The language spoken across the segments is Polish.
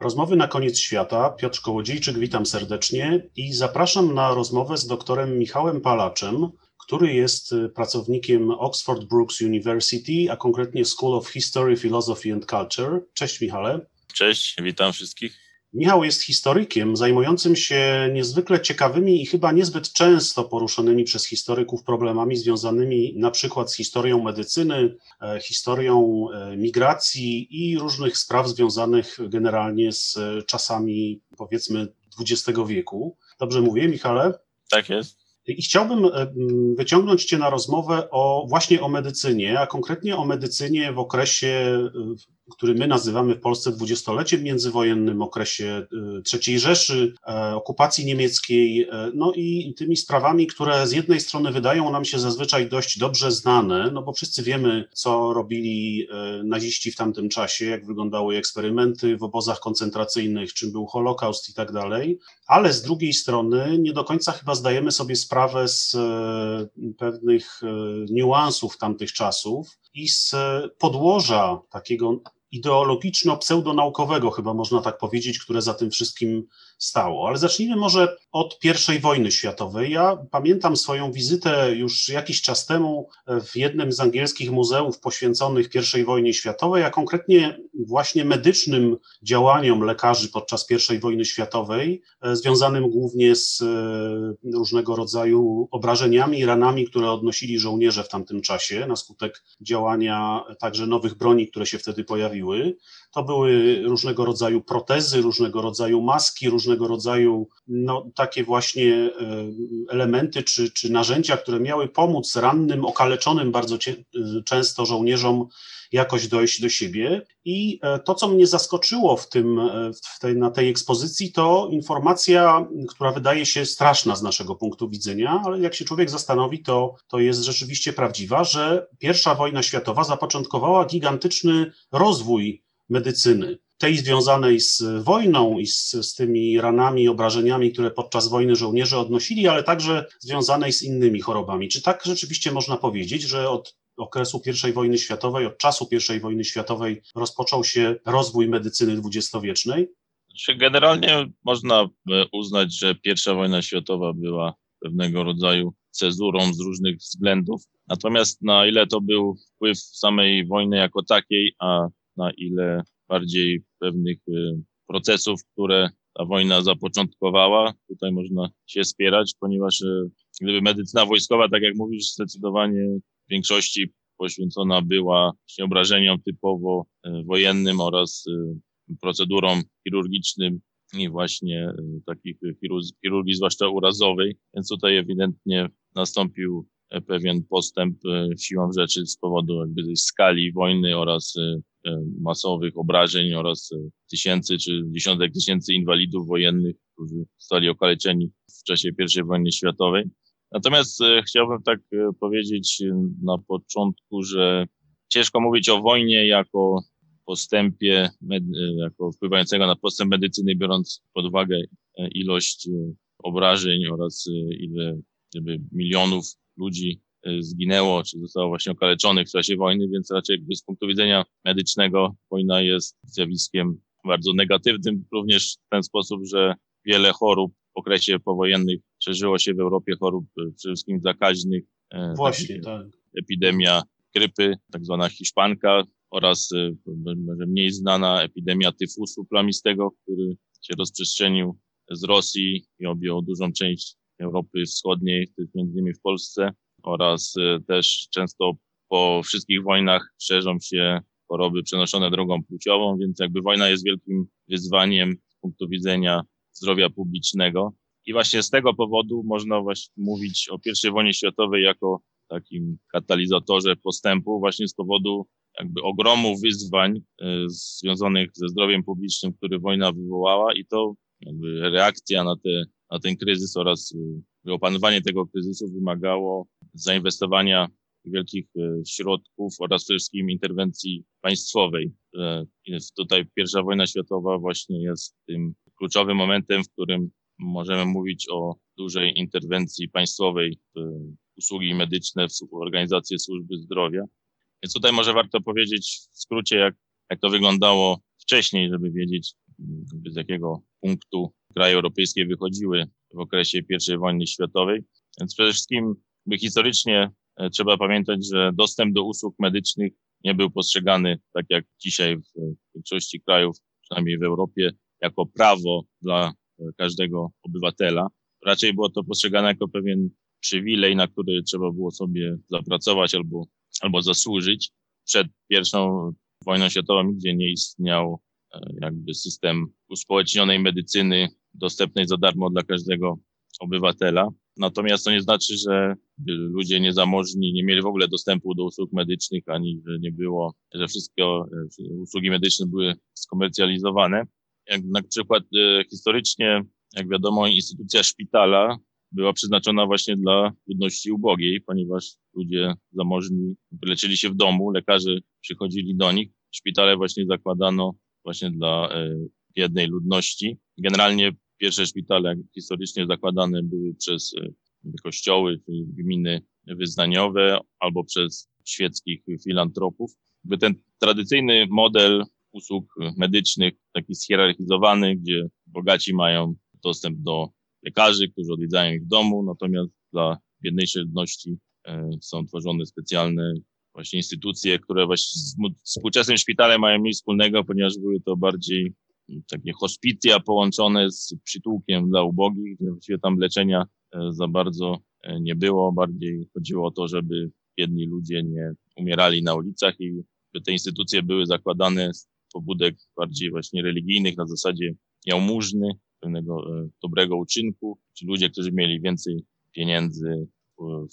Rozmowy na koniec świata. Piotr Kołodziejczyk, witam serdecznie i zapraszam na rozmowę z doktorem Michałem Palaczem, który jest pracownikiem Oxford Brookes University, a konkretnie School of History, Philosophy and Culture. Cześć Michale. Cześć, witam wszystkich. Michał jest historykiem zajmującym się niezwykle ciekawymi i chyba niezbyt często poruszonymi przez historyków problemami związanymi na przykład z historią medycyny, e, historią e, migracji i różnych spraw związanych generalnie z czasami powiedzmy XX wieku. Dobrze mówię, Michale? Tak jest. I chciałbym e, wyciągnąć Cię na rozmowę o właśnie o medycynie, a konkretnie o medycynie w okresie który my nazywamy w Polsce dwudziestoleciem międzywojennym, okresie y, III Rzeszy, e, okupacji niemieckiej, e, no i tymi sprawami, które z jednej strony wydają nam się zazwyczaj dość dobrze znane, no bo wszyscy wiemy, co robili e, naziści w tamtym czasie, jak wyglądały eksperymenty w obozach koncentracyjnych, czym był Holokaust i tak dalej, ale z drugiej strony nie do końca chyba zdajemy sobie sprawę z pewnych niuansów tamtych czasów i z podłoża takiego ideologiczno-pseudonaukowego, chyba można tak powiedzieć, które za tym wszystkim stało. Ale zacznijmy może od I wojny światowej. Ja pamiętam swoją wizytę już jakiś czas temu w jednym z angielskich muzeów poświęconych I wojnie światowej, a konkretnie właśnie medycznym działaniom lekarzy podczas I wojny światowej, e, związanym głównie z e, różnego rodzaju obrażeniami i ranami, które odnosili żołnierze w tamtym czasie na skutek działania także nowych broni, które się wtedy pojawiły. To były różnego rodzaju protezy, różnego rodzaju maski, różnego rodzaju no, takie właśnie e, elementy czy, czy narzędzia, które miały pomóc rannym, okaleczonym bardzo często żołnierzom jakoś dojść do siebie. I e, to, co mnie zaskoczyło w tym, e, w tej, na tej ekspozycji, to informacja, która wydaje się straszna z naszego punktu widzenia, ale jak się człowiek zastanowi, to, to jest rzeczywiście prawdziwa, że pierwsza wojna światowa zapoczątkowała gigantyczny rozwój medycyny tej związanej z wojną i z, z tymi ranami, obrażeniami, które podczas wojny żołnierze odnosili, ale także związanej z innymi chorobami. Czy tak rzeczywiście można powiedzieć, że od okresu I wojny światowej, od czasu I wojny światowej rozpoczął się rozwój medycyny dwudziestowiecznej? Generalnie można e, uznać, że I wojna światowa była pewnego rodzaju cezurą z różnych względów. Natomiast na ile to był wpływ samej wojny jako takiej, a na ile bardziej pewnych y, procesów, które ta wojna zapoczątkowała. Tutaj można się spierać, ponieważ y, gdyby medycyna wojskowa, tak jak mówisz, zdecydowanie większości poświęcona była obrażeniom typowo y, wojennym oraz procedurom chirurgicznym i właśnie takich chirurgii, zwłaszcza urazowej. Więc tutaj ewidentnie nastąpił e, pewien postęp siłą rzeczy z powodu jakby skali wojny oraz E, masowych obrażeń oraz e, tysięcy czy dziesiątek tysięcy inwalidów wojennych, którzy zostali okaleczeni w czasie I wojny światowej. Natomiast e, chciałbym tak powiedzieć na początku, że ciężko mówić o wojnie jako postępie, jako wpływającego na postęp medycyny, biorąc pod uwagę ilość obrażeń oraz ile milionów ludzi zginęło, czy zostało właśnie okaleczonych w czasie wojny, więc raczej jakby z punktu widzenia medycznego wojna jest zjawiskiem bardzo negatywnym, również w ten sposób, że wiele chorób w okresie powojennych przeżyło się w Europie chorób y, przede wszystkim zakaźnych. E, właśnie, tak. Epidemia grypy, tak zwana hiszpanka oraz y, może mniej znana epidemia tyfusu plamistego, który się rozprzestrzenił z Rosji i objął dużą część Europy Wschodniej, między innymi w Polsce oraz też często po wszystkich wojnach szerzą się choroby przenoszone drogą płciową, więc jakby wojna jest wielkim wyzwaniem z punktu widzenia zdrowia publicznego. I właśnie z tego powodu można właśnie mówić o I wojnie światowej jako takim katalizatorze postępu, właśnie z powodu jakby ogromu wyzwań y, związanych ze zdrowiem publicznym, który wojna wywołała i to jakby reakcja na, te, na ten kryzys oraz y, opanowanie tego kryzysu wymagało zainwestowania wielkich e, środków oraz przede wszystkim interwencji państwowej. E, tutaj pierwsza wojna światowa właśnie jest tym kluczowym momentem, w którym możemy mówić o dużej interwencji państwowej w usługi medyczne, w organizację służby zdrowia. Więc tutaj może warto powiedzieć w skrócie, jak, jak to wyglądało wcześniej, żeby wiedzieć z jakiego punktu kraje europejskie wychodziły w okresie I wojny światowej. Więc przede wszystkim historycznie e, trzeba pamiętać, że dostęp do usług medycznych nie był postrzegany tak jak dzisiaj w większości krajów, przynajmniej w Europie, jako prawo dla każdego obywatela. Raczej było to postrzegane jako pewien przywilej, na który trzeba było sobie zapracować albo, albo zasłużyć. Przed pierwszą wojną światową nigdzie nie istniał e, jakby system uspołecznionej medycyny dostępnej za darmo dla każdego obywatela. Natomiast to nie znaczy, że ludzie niezamożni nie mieli w ogóle dostępu do usług medycznych, ani że nie było, że wszystkie usługi medyczne były skomercjalizowane. Jak na przykład e, historycznie, jak wiadomo, instytucja szpitala była przeznaczona właśnie dla ludności ubogiej, ponieważ ludzie zamożni leczyli się w domu, lekarze przychodzili do nich. Szpitale właśnie zakładano właśnie dla e, biednej ludności. Generalnie pierwsze szpitale historycznie zakładane były przez e, kościoły, gminy wyznaniowe albo przez świeckich filantropów. By ten tradycyjny model usług medycznych, taki schierarchizowany, gdzie bogaci mają dostęp do lekarzy, którzy odwiedzają ich w domu, natomiast dla biedniejszej ludności e, są tworzone specjalne właśnie instytucje, które właśnie z współczesnym szpitalem mają mniej wspólnego, ponieważ były to bardziej takie hospicja połączone z przytułkiem dla ubogich, gdzie właściwie tam leczenia e, za bardzo e, nie było. Bardziej chodziło o to, żeby biedni ludzie nie umierali na ulicach i by te instytucje były zakładane z pobudek bardziej właśnie religijnych na zasadzie jałmużny, pewnego e, dobrego uczynku, czy ludzie, którzy mieli więcej pieniędzy,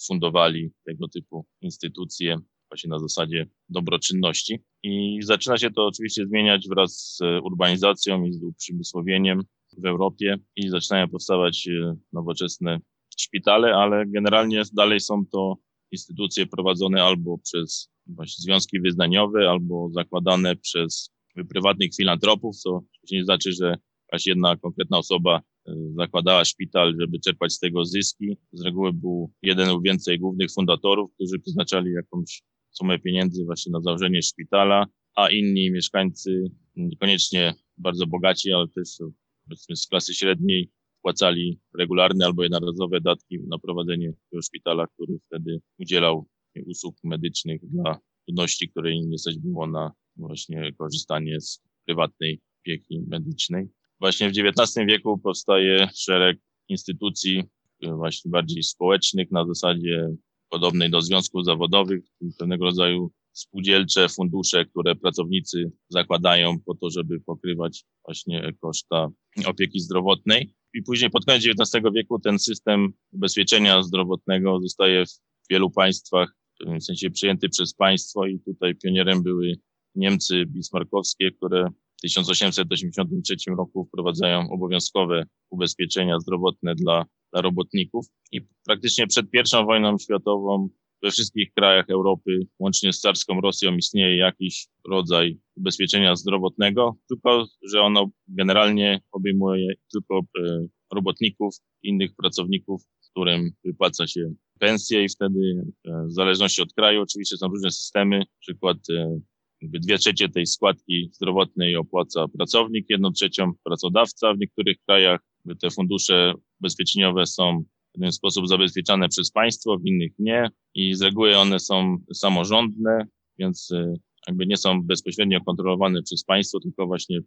fundowali tego typu instytucje właśnie na zasadzie dobroczynności. I zaczyna się to oczywiście zmieniać wraz z urbanizacją i z uprzemysłowieniem w Europie i zaczynają powstawać e, nowoczesne szpitale, ale generalnie dalej są to instytucje prowadzone albo przez właśnie związki wyznaniowe, albo zakładane przez prywatnych filantropów, co nie znaczy, że jakaś jedna konkretna osoba e, zakładała szpital, żeby czerpać z tego zyski. Z reguły był jeden lub więcej głównych fundatorów, którzy przeznaczali jakąś sumę pieniędzy właśnie na założenie szpitala, a inni mieszkańcy, niekoniecznie bardzo bogaci, ale też powiedzmy z klasy średniej, płacali regularne albo jednorazowe datki na prowadzenie tego szpitala, który wtedy udzielał usług medycznych dla ludności, której nie stać było na właśnie korzystanie z prywatnej opieki medycznej. Właśnie w XIX wieku powstaje szereg instytucji właśnie bardziej społecznych na zasadzie podobnej do związków zawodowych, pewnego rodzaju spółdzielcze fundusze, które pracownicy zakładają po to, żeby pokrywać właśnie koszta opieki zdrowotnej. I później pod koniec XIX wieku ten system ubezpieczenia zdrowotnego zostaje w wielu państwach w pewnym sensie przyjęty przez państwo i tutaj pionierem były Niemcy bismarckowskie, które w 1883 roku wprowadzają obowiązkowe ubezpieczenia zdrowotne dla dla robotników. I praktycznie przed pierwszą wojną światową we wszystkich krajach Europy, łącznie z carską Rosją, istnieje jakiś rodzaj ubezpieczenia zdrowotnego, tylko że ono generalnie obejmuje tylko e, robotników, innych pracowników, którym wypłaca się pensje i wtedy e, w zależności od kraju oczywiście są różne systemy, przykład e, dwie trzecie tej składki zdrowotnej opłaca pracownik, jedną trzecią pracodawca. W niektórych krajach te fundusze ubezpieczeniowe są w pewien sposób zabezpieczane przez państwo, w innych nie i z reguły one są samorządne, więc y, jakby nie są bezpośrednio kontrolowane przez państwo, tylko właśnie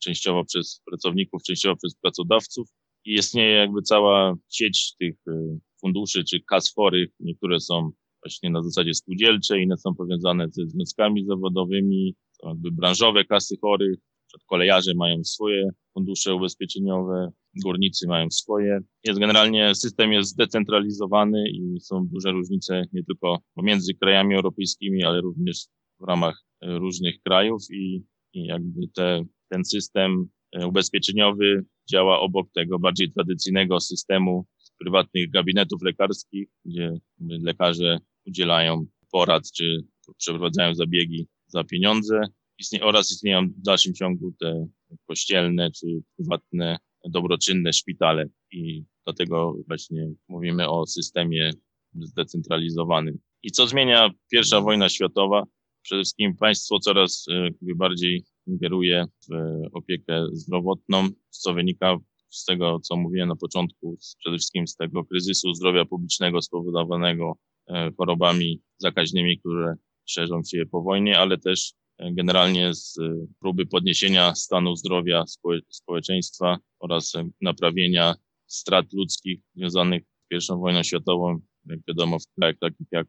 częściowo przez pracowników, częściowo przez pracodawców. I istnieje jakby cała sieć tych y, funduszy czy kas chorych. Niektóre są właśnie na zasadzie spółdzielczej, inne są powiązane ze związkami zawodowymi, są jakby branżowe kasy chorych, kolejarze mają swoje fundusze ubezpieczeniowe, górnicy mają swoje. Jest generalnie, system jest zdecentralizowany i są duże różnice nie tylko pomiędzy krajami europejskimi, ale również w ramach e, różnych krajów i, i jakby te, ten system e, ubezpieczeniowy działa obok tego bardziej tradycyjnego systemu prywatnych gabinetów lekarskich, gdzie lekarze udzielają porad czy przeprowadzają zabiegi za pieniądze istnie, oraz istnieją w dalszym ciągu te kościelne czy prywatne dobroczynne szpitale i dlatego właśnie mówimy o systemie zdecentralizowanym. I co zmienia pierwsza wojna światowa? Przede wszystkim państwo coraz e, bardziej ingeruje w opiekę zdrowotną, co wynika z tego, co mówiłem na początku, przede wszystkim z tego kryzysu zdrowia publicznego spowodowanego e, chorobami zakaźnymi, które szerzą się po wojnie, ale też e, generalnie z próby podniesienia stanu zdrowia społeczeństwa oraz naprawienia strat ludzkich związanych z I wojną światową. Jak wiadomo, w krajach takich jak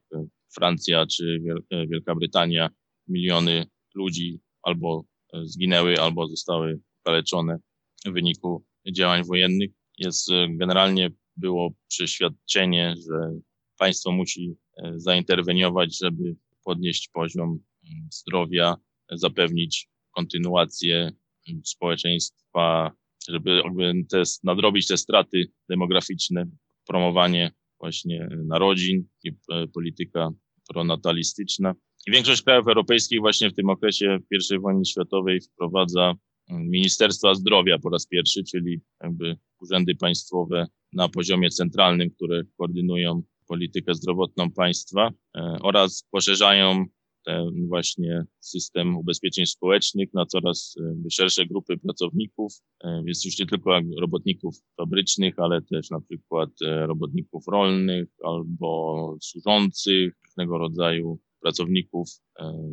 Francja czy Wielka Brytania miliony ludzi albo zginęły, albo zostały okaleczone w wyniku działań wojennych. Jest e, generalnie było przeświadczenie, że państwo musi e, zainterweniować, żeby podnieść poziom mm, zdrowia, zapewnić kontynuację mm, społeczeństwa, żeby te, nadrobić te straty demograficzne, promowanie właśnie narodzin i e, polityka pronatalistyczna. I większość krajów europejskich właśnie w tym okresie I wojny światowej wprowadza Ministerstwa Zdrowia po raz pierwszy, czyli jakby urzędy państwowe na poziomie centralnym, które koordynują politykę zdrowotną państwa e, oraz poszerzają ten właśnie system ubezpieczeń społecznych na coraz e, szersze grupy pracowników, e, więc już nie tylko robotników fabrycznych, ale też na przykład robotników rolnych albo służących, różnego rodzaju pracowników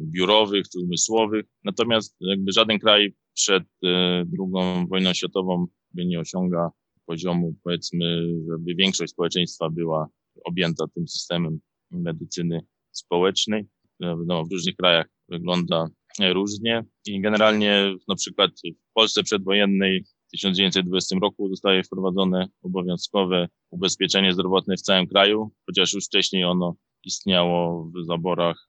biurowych czy umysłowych. Natomiast jakby żaden kraj przed II wojną światową nie osiąga poziomu, powiedzmy, żeby większość społeczeństwa była objęta tym systemem medycyny społecznej. No, w różnych krajach wygląda różnie i generalnie na przykład w Polsce przedwojennej w 1920 roku zostaje wprowadzone obowiązkowe ubezpieczenie zdrowotne w całym kraju, chociaż już wcześniej ono istniało w zaborach,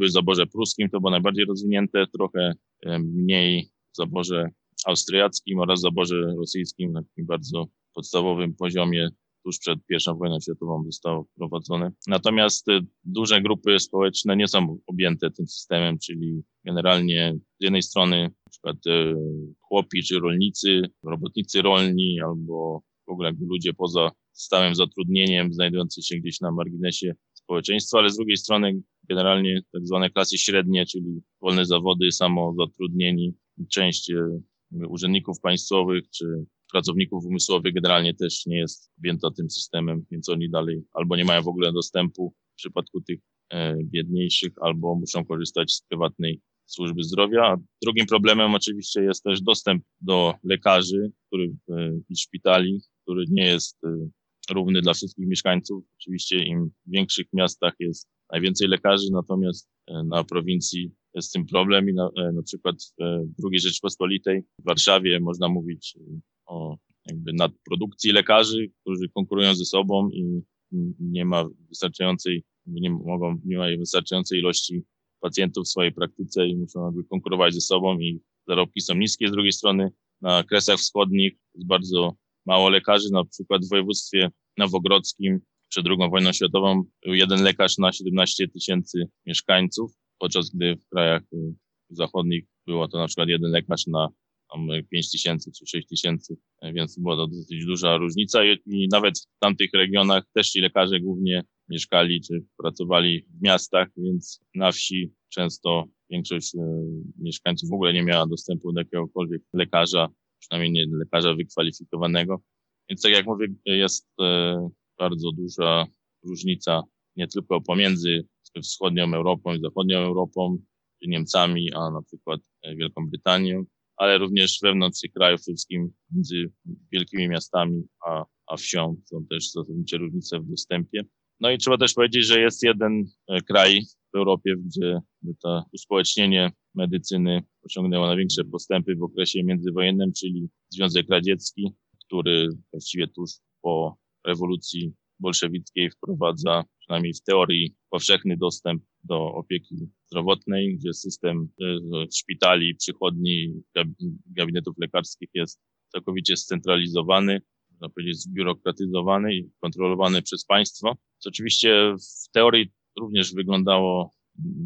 w zaborze pruskim, to było najbardziej rozwinięte, trochę mniej w zaborze austriackim oraz zaborze rosyjskim na takim bardzo podstawowym poziomie tuż przed I wojną światową zostało wprowadzone. Natomiast e, duże grupy społeczne nie są objęte tym systemem, czyli generalnie z jednej strony na przykład e, chłopi czy rolnicy, robotnicy rolni albo w ogóle ludzie poza stałym zatrudnieniem, znajdujący się gdzieś na marginesie społeczeństwa, ale z drugiej strony generalnie tak zwane klasy średnie, czyli wolne zawody, samozatrudnieni, część e, urzędników państwowych czy pracowników umysłowych generalnie też nie jest objęta tym systemem, więc oni dalej albo nie mają w ogóle dostępu w przypadku tych e, biedniejszych, albo muszą korzystać z prywatnej służby zdrowia. Drugim problemem oczywiście jest też dostęp do lekarzy, który, e, i szpitali, który nie jest równy dla wszystkich mieszkańców. Oczywiście im w większych miastach jest najwięcej lekarzy, natomiast na prowincji z tym problem i na, na przykład w II Rzeczpospolitej, w Warszawie można mówić o jakby nadprodukcji lekarzy, którzy konkurują ze sobą i nie ma wystarczającej, nie mogą, nie ma wystarczającej ilości pacjentów w swojej praktyce i muszą jakby konkurować ze sobą i zarobki są niskie. Z drugiej strony na Kresach Wschodnich jest bardzo mało lekarzy, na przykład w województwie nowogrodzkim przed II wojną światową był jeden lekarz na 17 tysięcy mieszkańców, podczas gdy w krajach zachodnich było to na przykład jeden lekarz na tam 5 tysięcy czy 6 tysięcy, więc była to dosyć duża różnica i, nawet w tamtych regionach też ci lekarze głównie mieszkali czy pracowali w miastach, więc na wsi często większość mieszkańców w ogóle nie miała dostępu do jakiegokolwiek lekarza, przynajmniej nie lekarza wykwalifikowanego. Więc tak jak mówię, jest bardzo duża różnica nie tylko pomiędzy wschodnią Europą i zachodnią Europą, czy Niemcami, a na przykład e, Wielką Brytanią, ale również wewnątrz tych krajów, wszystkim między wielkimi miastami a, a wsią są też zasadnicze różnice w dostępie. No i trzeba też powiedzieć, że jest jeden e, kraj w Europie, gdzie to uspołecznienie medycyny osiągnęło największe postępy w okresie międzywojennym, czyli Związek Radziecki, który właściwie tuż po rewolucji bolszewickiej wprowadza, przynajmniej w teorii, powszechny dostęp do opieki zdrowotnej, gdzie system e, szpitali, przychodni, gabinetów lekarskich jest całkowicie scentralizowany, można powiedzieć zbiurokratyzowany i kontrolowany przez państwo, co oczywiście w teorii również wyglądało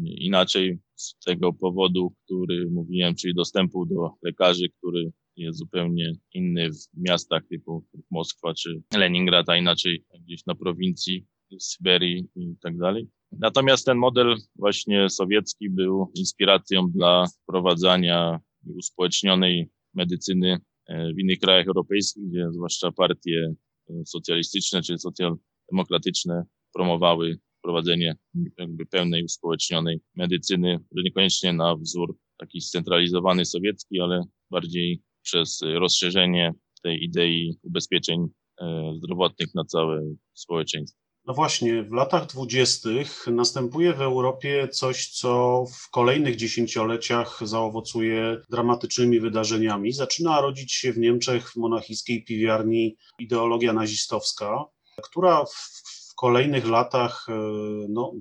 inaczej z tego powodu, który mówiłem, czyli dostępu do lekarzy, który jest zupełnie inny w miastach typu Moskwa czy Leningrad, a inaczej gdzieś na prowincji, w Syberii i tak dalej. Natomiast ten model właśnie sowiecki był inspiracją dla wprowadzania uspołecznionej medycyny w innych krajach europejskich, gdzie zwłaszcza partie socjalistyczne czy socjaldemokratyczne promowały prowadzenie jakby pełnej uspołecznionej medycyny, niekoniecznie na wzór taki scentralizowany sowiecki, ale bardziej przez rozszerzenie tej idei ubezpieczeń e, zdrowotnych na całe społeczeństwo. No właśnie, w latach dwudziestych następuje w Europie coś, co w kolejnych dziesięcioleciach zaowocuje dramatycznymi wydarzeniami. Zaczyna rodzić się w Niemczech w monachijskiej piwiarni ideologia nazistowska, która w kolejnych latach e, no,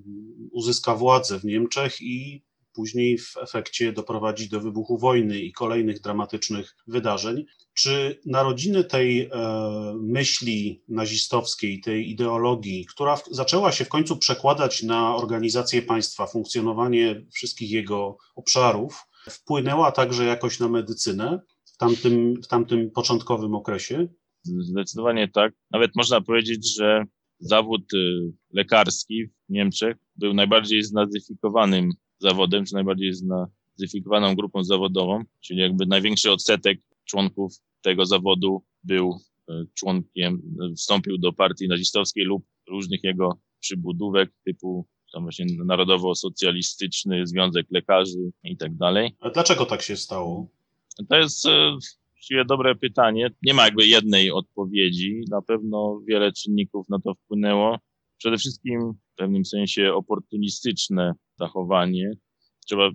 uzyska władzę w Niemczech i później w efekcie doprowadzi do wybuchu wojny i kolejnych dramatycznych wydarzeń. Czy narodziny tej e, myśli nazistowskiej, tej ideologii, która zaczęła się w końcu przekładać na organizację państwa, funkcjonowanie wszystkich jego obszarów, wpłynęła także jakoś na medycynę w tamtym, w tamtym początkowym okresie? Zdecydowanie tak. Nawet można powiedzieć, że zawód y, lekarski w Niemczech był najbardziej znazyfikowanym zawodem, czy najbardziej znazyfikowaną grupą zawodową, czyli jakby największy odsetek członków tego zawodu był e, członkiem, e, wstąpił do partii nazistowskiej lub różnych jego przybudówek typu tam właśnie Narodowo-Socjalistyczny Związek Lekarzy i tak dalej. A dlaczego tak się stało? To jest e, właściwie dobre pytanie. Nie ma jakby jednej odpowiedzi. Na pewno wiele czynników na to wpłynęło. Przede wszystkim w pewnym sensie oportunistyczne zachowanie. Trzeba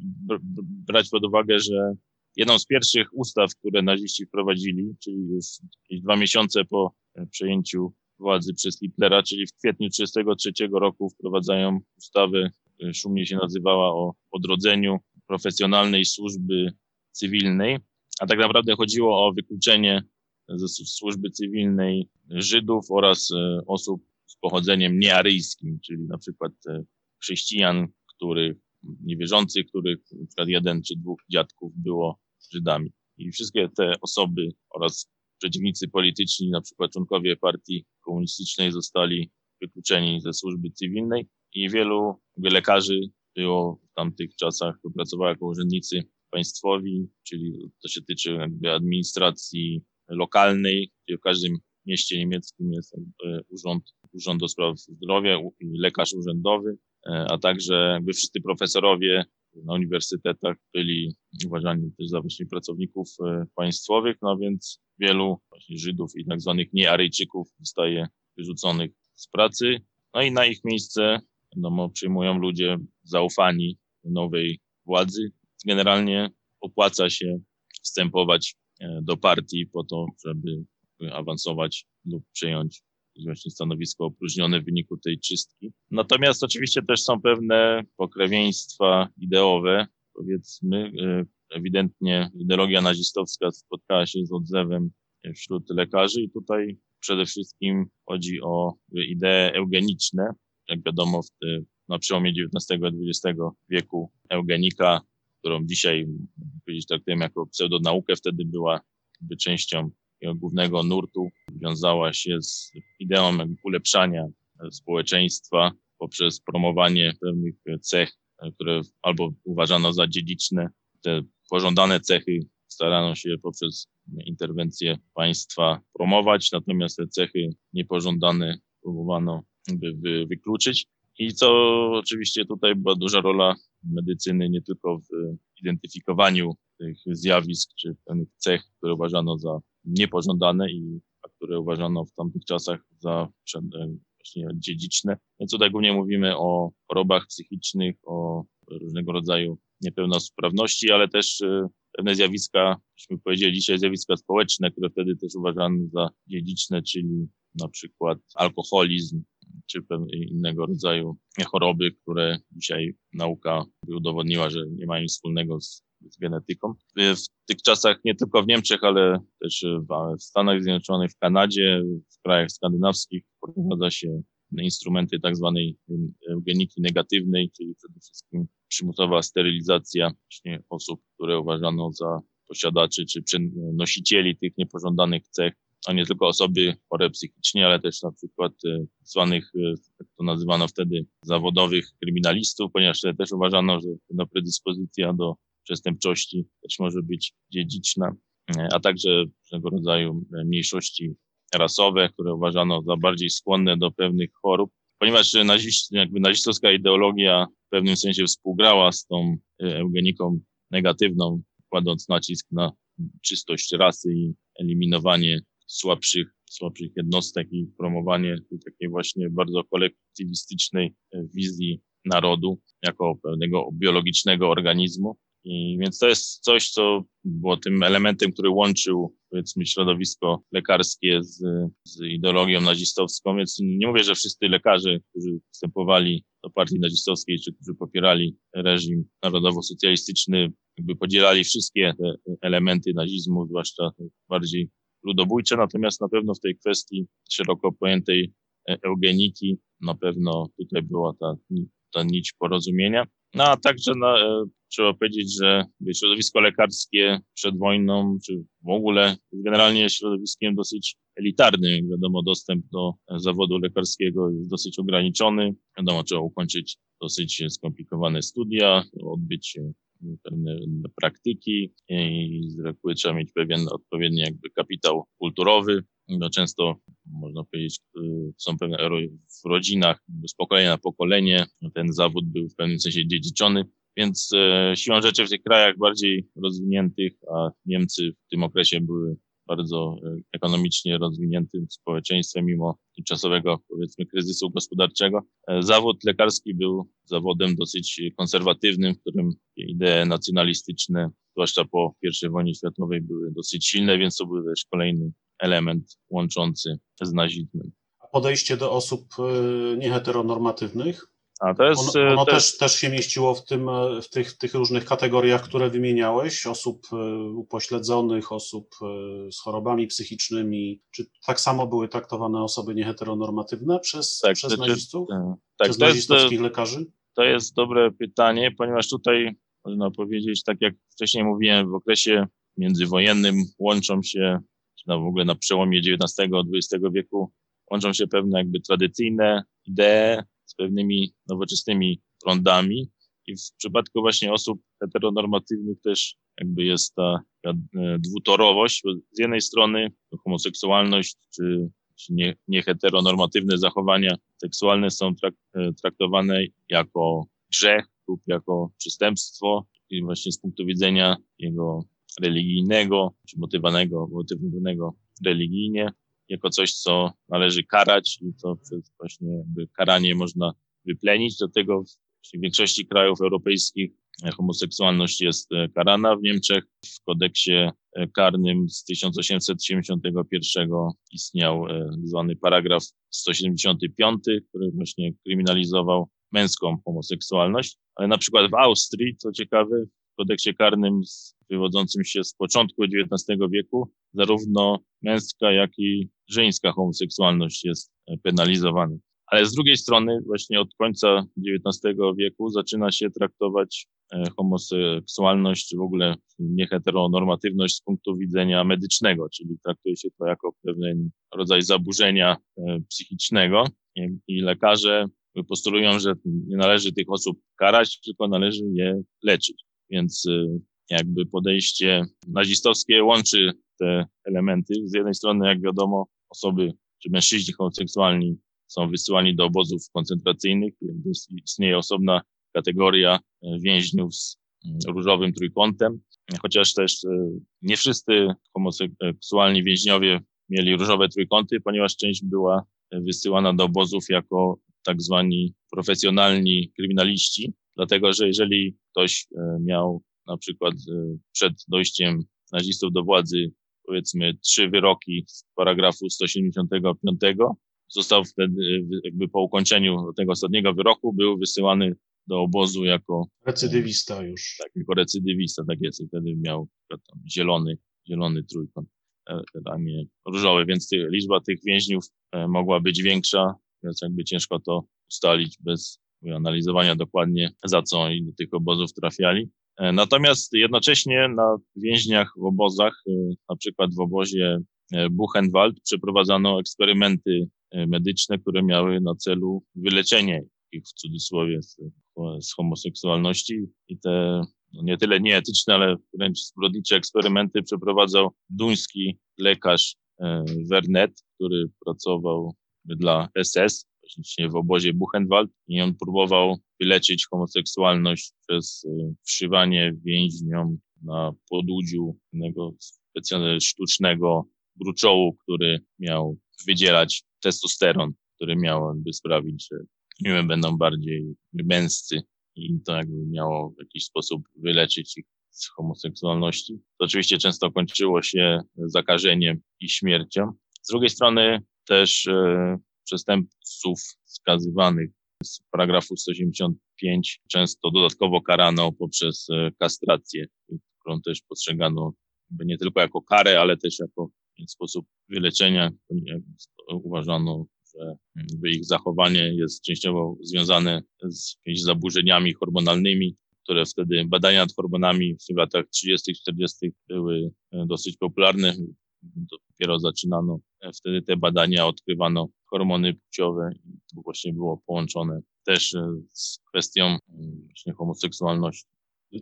brać pod uwagę, że jedną z pierwszych ustaw, które naziści wprowadzili, czyli już jakieś dwa miesiące po przejęciu władzy przez Hitlera, czyli w kwietniu 1933 roku wprowadzają ustawę, szumnie się nazywała o odrodzeniu profesjonalnej służby cywilnej, a tak naprawdę chodziło o wykluczenie ze służby cywilnej Żydów oraz e, osób pochodzeniem niearyjskim, czyli na przykład e, chrześcijan, których niewierzących, których na przykład jeden czy dwóch dziadków było Żydami. I wszystkie te osoby oraz przeciwnicy polityczni, na przykład członkowie partii komunistycznej zostali wykluczeni ze służby cywilnej i wielu lekarzy było w tamtych czasach, pracowało jako urzędnicy państwowi, czyli to się tyczy jakby administracji lokalnej, gdzie w każdym mieście niemieckim jest urząd, urząd do spraw zdrowia i lekarz urzędowy, E, a także jakby wszyscy profesorowie na uniwersytetach byli uważani też za właśnie pracowników e, państwowych, no więc wielu właśnie Żydów i tak zwanych niearyjczyków zostaje wyrzuconych z pracy, no i na ich miejsce wiadomo, przyjmują ludzie zaufani nowej władzy. Generalnie opłaca się wstępować e, do partii po to, żeby awansować lub przejąć właśnie stanowisko opróżnione w wyniku tej czystki. Natomiast oczywiście też są pewne pokrewieństwa ideowe, powiedzmy, e, ewidentnie ideologia nazistowska spotkała się z odzewem wśród lekarzy i tutaj przede wszystkim chodzi o idee eugeniczne. Jak wiadomo, w na przełomie XIX i XX wieku eugenika, którą dzisiaj powiedzieć traktujemy jako pseudonaukę, wtedy była częścią głównego nurtu wiązała się z ideą ulepszania społeczeństwa poprzez promowanie pewnych cech, które albo uważano za dziedziczne. Te pożądane cechy starano się poprzez interwencje państwa promować, natomiast te cechy niepożądane próbowano by wykluczyć. I co oczywiście tutaj była duża rola medycyny, nie tylko w identyfikowaniu tych zjawisk czy pewnych cech, które uważano za niepożądane i które uważano w tamtych czasach za właśnie dziedziczne. Więc tutaj głównie mówimy o chorobach psychicznych, o różnego rodzaju niepełnosprawności, ale też e, pewne zjawiska, byśmy powiedzieli dzisiaj zjawiska społeczne, które wtedy też uważano za dziedziczne, czyli na przykład alkoholizm, czy innego rodzaju choroby, które dzisiaj nauka udowodniła, że nie mają nic wspólnego z z genetyką. W tych czasach nie tylko w Niemczech, ale też w Stanach Zjednoczonych, w Kanadzie, w krajach skandynawskich wprowadza się instrumenty tak zwanej eugeniki negatywnej, czyli przede wszystkim przymusowa sterylizacja właśnie osób, które uważano za posiadaczy czy nosicieli tych niepożądanych cech, a nie tylko osoby chore psychicznie, ale też na przykład e, zwanych, e, jak to nazywano wtedy, zawodowych kryminalistów, ponieważ też uważano, że no, predyspozycja do przestępczości też może być dziedziczna, a także różnego rodzaju mniejszości rasowe, które uważano za bardziej skłonne do pewnych chorób, ponieważ nazist, jakby nazistowska ideologia w pewnym sensie współgrała z tą eugeniką negatywną, kładąc nacisk na czystość rasy i eliminowanie słabszych, słabszych jednostek i promowanie takiej właśnie bardzo kolektywistycznej wizji narodu jako pewnego biologicznego organizmu. I więc to jest coś, co było tym elementem, który łączył powiedzmy środowisko lekarskie z, z ideologią nazistowską, więc nie mówię, że wszyscy lekarze, którzy wstępowali do partii nazistowskiej, czy którzy popierali reżim narodowo-socjalistyczny, jakby podzielali wszystkie te elementy nazizmu, zwłaszcza bardziej ludobójcze, natomiast na pewno w tej kwestii szeroko pojętej eugeniki na pewno tutaj była ta, ta nić porozumienia. No a także na, e, trzeba powiedzieć, że środowisko lekarskie przed wojną, czy w ogóle generalnie środowiskiem dosyć elitarnym. Wiadomo, dostęp do zawodu lekarskiego jest dosyć ograniczony. Wiadomo, trzeba ukończyć dosyć skomplikowane studia, odbyć pewne praktyki i z reguły trzeba mieć pewien odpowiedni jakby kapitał kulturowy. No często można powiedzieć, są pewne w rodzinach z pokolenia na pokolenie. Ten zawód był w pewnym sensie dziedziczony. Więc e, siłą rzeczy w tych krajach bardziej rozwiniętych, a Niemcy w tym okresie były bardzo e, ekonomicznie rozwiniętym społeczeństwem, mimo tymczasowego, powiedzmy, kryzysu gospodarczego. E, zawód lekarski był zawodem dosyć konserwatywnym, w którym idee nacjonalistyczne, zwłaszcza po I wojnie światowej, były dosyć silne, więc to był też kolejny element łączący z nazizmem. Podejście do osób nieheteronormatywnych? A to jest, ono, ono też, też się mieściło w, tym, e, w, tych, w tych różnych kategoriach, które wymieniałeś, osób e, upośledzonych, osób e, z chorobami psychicznymi. Czy tak samo były traktowane osoby nieheteronormatywne przez, tak, przez znaczy, nazistów? Tak, przez nazistowskich jest, lekarzy? To jest dobre pytanie, ponieważ tutaj można powiedzieć, tak jak wcześniej mówiłem, w okresie międzywojennym łączą się, czy w ogóle na przełomie XIX-XX wieku, łączą się pewne jakby tradycyjne idee z pewnymi nowoczesnymi trądami. I w przypadku właśnie osób heteronormatywnych też jakby jest ta, ta e, dwutorowość. Z jednej strony homoseksualność czy, czy nie, nieheteronormatywne zachowania seksualne są trak, e, traktowane jako grzech lub jako przestępstwo i właśnie z punktu widzenia jego religijnego, czy motywowanego, motywowanego religijnie, jako coś, co należy karać i co przez właśnie karanie można wyplenić. Do tego w większości krajów europejskich homoseksualność jest e, karana. W Niemczech w kodeksie e, karnym z 1871 istniał e, zwany paragraf 175, który właśnie kryminalizował męską homoseksualność. Ale na przykład w Austrii, co ciekawe, w kodeksie karnym wywodzącym się z początku XIX wieku, zarówno męska, jak i żeńska homoseksualność jest e, penalizowana. Ale z drugiej strony, właśnie od końca XIX wieku zaczyna się traktować e, homoseksualność, czy w ogóle nieheteronormatywność z punktu widzenia medycznego, czyli traktuje się to jako pewien rodzaj zaburzenia e, psychicznego i lekarze postulują, że nie należy tych osób karać, tylko należy je leczyć. Więc jakby podejście nazistowskie łączy te elementy. Z jednej strony, jak wiadomo, osoby czy mężczyźni homoseksualni są wysyłani do obozów koncentracyjnych. Istnieje osobna kategoria e, więźniów z mm, różowym trójkątem, chociaż też e, nie wszyscy homoseksualni więźniowie mieli różowe trójkąty, ponieważ część była e, wysyłana do obozów jako tak zwani profesjonalni kryminaliści, dlatego że jeżeli ktoś miał na przykład przed dojściem nazistów do władzy powiedzmy trzy wyroki z paragrafu 175, został wtedy jakby po ukończeniu tego ostatniego wyroku był wysyłany do obozu jako recydywista już. Tak, jako recydywista, tak jest. I wtedy miał tam zielony, zielony trójkąt, e, a nie różowy, więc ty, liczba tych więźniów e, mogła być większa, więc jakby ciężko to ustalić bez analizowania dokładnie, za co oni do tych obozów trafiali. E, natomiast jednocześnie na więźniach w obozach, e, na przykład w obozie e, Buchenwald, przeprowadzano eksperymenty medyczne, które miały na celu wyleczenie ich w cudzysłowie z, z homoseksualności. I te no nie tyle nieetyczne, ale wręcz zbrodnicze eksperymenty przeprowadzał duński lekarz Wernet, który pracował dla SS, właśnie w obozie Buchenwald. I on próbował wyleczyć homoseksualność przez e, wszywanie więźniom na podudziu innego specjalnego sztucznego gruczołu, który miał wydzielać testosteron, który miał sprawić, że nie będą bardziej męscy i to jakby miało w jakiś sposób wyleczyć ich z homoseksualności. To oczywiście często kończyło się zakażeniem i śmiercią. Z drugiej strony też e, przestępców skazywanych z paragrafu 185 często dodatkowo karano poprzez e, kastrację, którą też postrzegano nie tylko jako karę, ale też jako sposób wyleczenia. Uważano, że ich zachowanie jest częściowo związane z jakimiś zaburzeniami hormonalnymi, które wtedy badania nad hormonami w latach 30., 40. były e, dosyć popularne. Dopiero zaczynano e, wtedy te badania, odkrywano hormony płciowe to właśnie było połączone też e, z kwestią właśnie homoseksualności.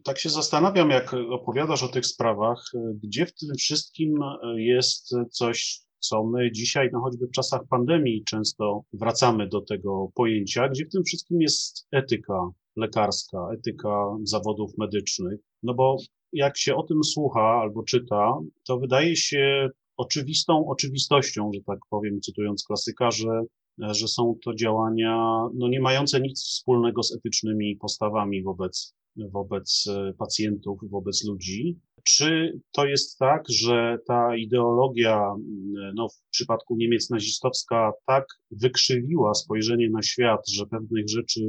Tak się zastanawiam, jak opowiadasz o tych sprawach, gdzie w tym wszystkim jest coś, co my dzisiaj, no choćby w czasach pandemii, często wracamy do tego pojęcia, gdzie w tym wszystkim jest etyka lekarska, etyka zawodów medycznych. No bo jak się o tym słucha albo czyta, to wydaje się oczywistą oczywistością, że tak powiem, cytując klasyka, że, że są to działania no, nie mające nic wspólnego z etycznymi postawami wobec wobec e, pacjentów, wobec ludzi. Czy to jest tak, że ta ideologia, no w przypadku Niemiec nazistowska, tak wykrzywiła spojrzenie na świat, że pewnych rzeczy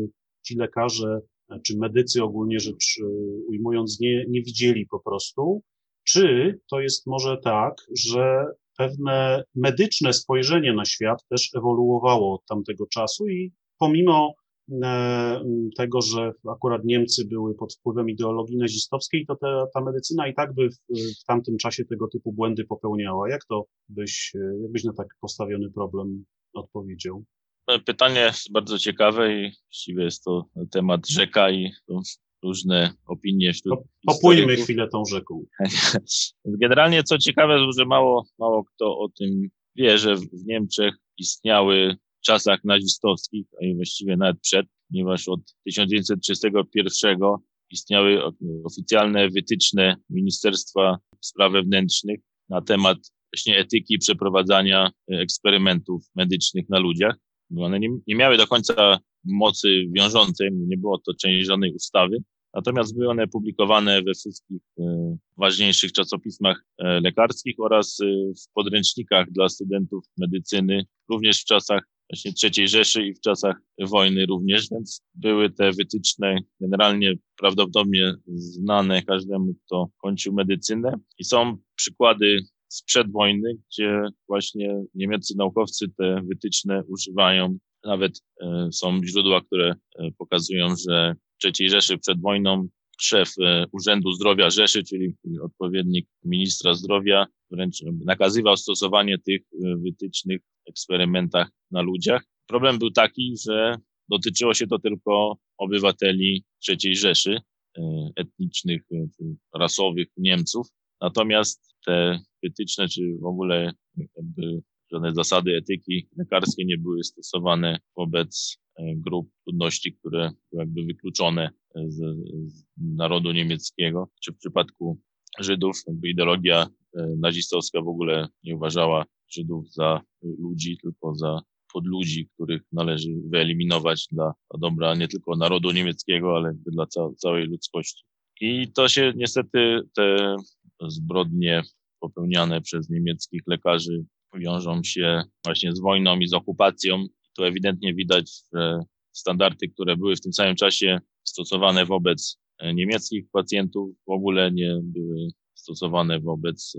ci lekarze czy medycy ogólnie rzecz e, ujmując nie, nie widzieli po prostu? Czy to jest może tak, że pewne medyczne spojrzenie na świat też ewoluowało od tamtego czasu i pomimo E, tego, że akurat Niemcy były pod wpływem ideologii nazistowskiej, to ta, ta medycyna i tak by w, w tamtym czasie tego typu błędy popełniała. Jak to byś, jak byś na tak postawiony problem odpowiedział? No, pytanie jest bardzo ciekawe i właściwie jest to temat rzeka i różne opinie wśród Popójmy chwilę tą rzeką. Generalnie co ciekawe, że mało, mało kto o tym wie, że w Niemczech istniały czasach nazistowskich, a właściwie nawet przed, ponieważ od 1931 istniały oficjalne wytyczne Ministerstwa Spraw Wewnętrznych na temat właśnie etyki przeprowadzania eksperymentów medycznych na ludziach. One nie, nie miały do końca mocy wiążącej, nie było to część żadnej ustawy, natomiast były one publikowane we wszystkich e, ważniejszych czasopismach e, lekarskich oraz e, w podręcznikach dla studentów medycyny, również w czasach właśnie III Rzeszy i w czasach wojny również, więc były te wytyczne generalnie prawdopodobnie znane każdemu, kto kończył medycynę. I są przykłady sprzed wojny, gdzie właśnie niemieccy naukowcy te wytyczne używają. Nawet e, są źródła, które e, pokazują, że w III Rzeszy przed wojną szef e, Urzędu Zdrowia Rzeszy, czyli odpowiednik ministra zdrowia, wręcz nakazywał stosowanie tych wytycznych eksperymentach na ludziach. Problem był taki, że dotyczyło się to tylko obywateli III Rzeszy, etnicznych, rasowych Niemców. Natomiast te wytyczne, czy w ogóle jakby żadne zasady etyki lekarskie nie były stosowane wobec e, grup ludności, które były jakby wykluczone z, z narodu niemieckiego, czy w przypadku Żydów, jakby ideologia nazistowska w ogóle nie uważała Żydów za ludzi, tylko za podludzi, których należy wyeliminować dla, dla dobra nie tylko narodu niemieckiego, ale dla ca całej ludzkości. I to się niestety te zbrodnie popełniane przez niemieckich lekarzy wiążą się właśnie z wojną i z okupacją. Tu ewidentnie widać, że standardy, które były w tym samym czasie stosowane wobec niemieckich pacjentów, w ogóle nie były stosowane wobec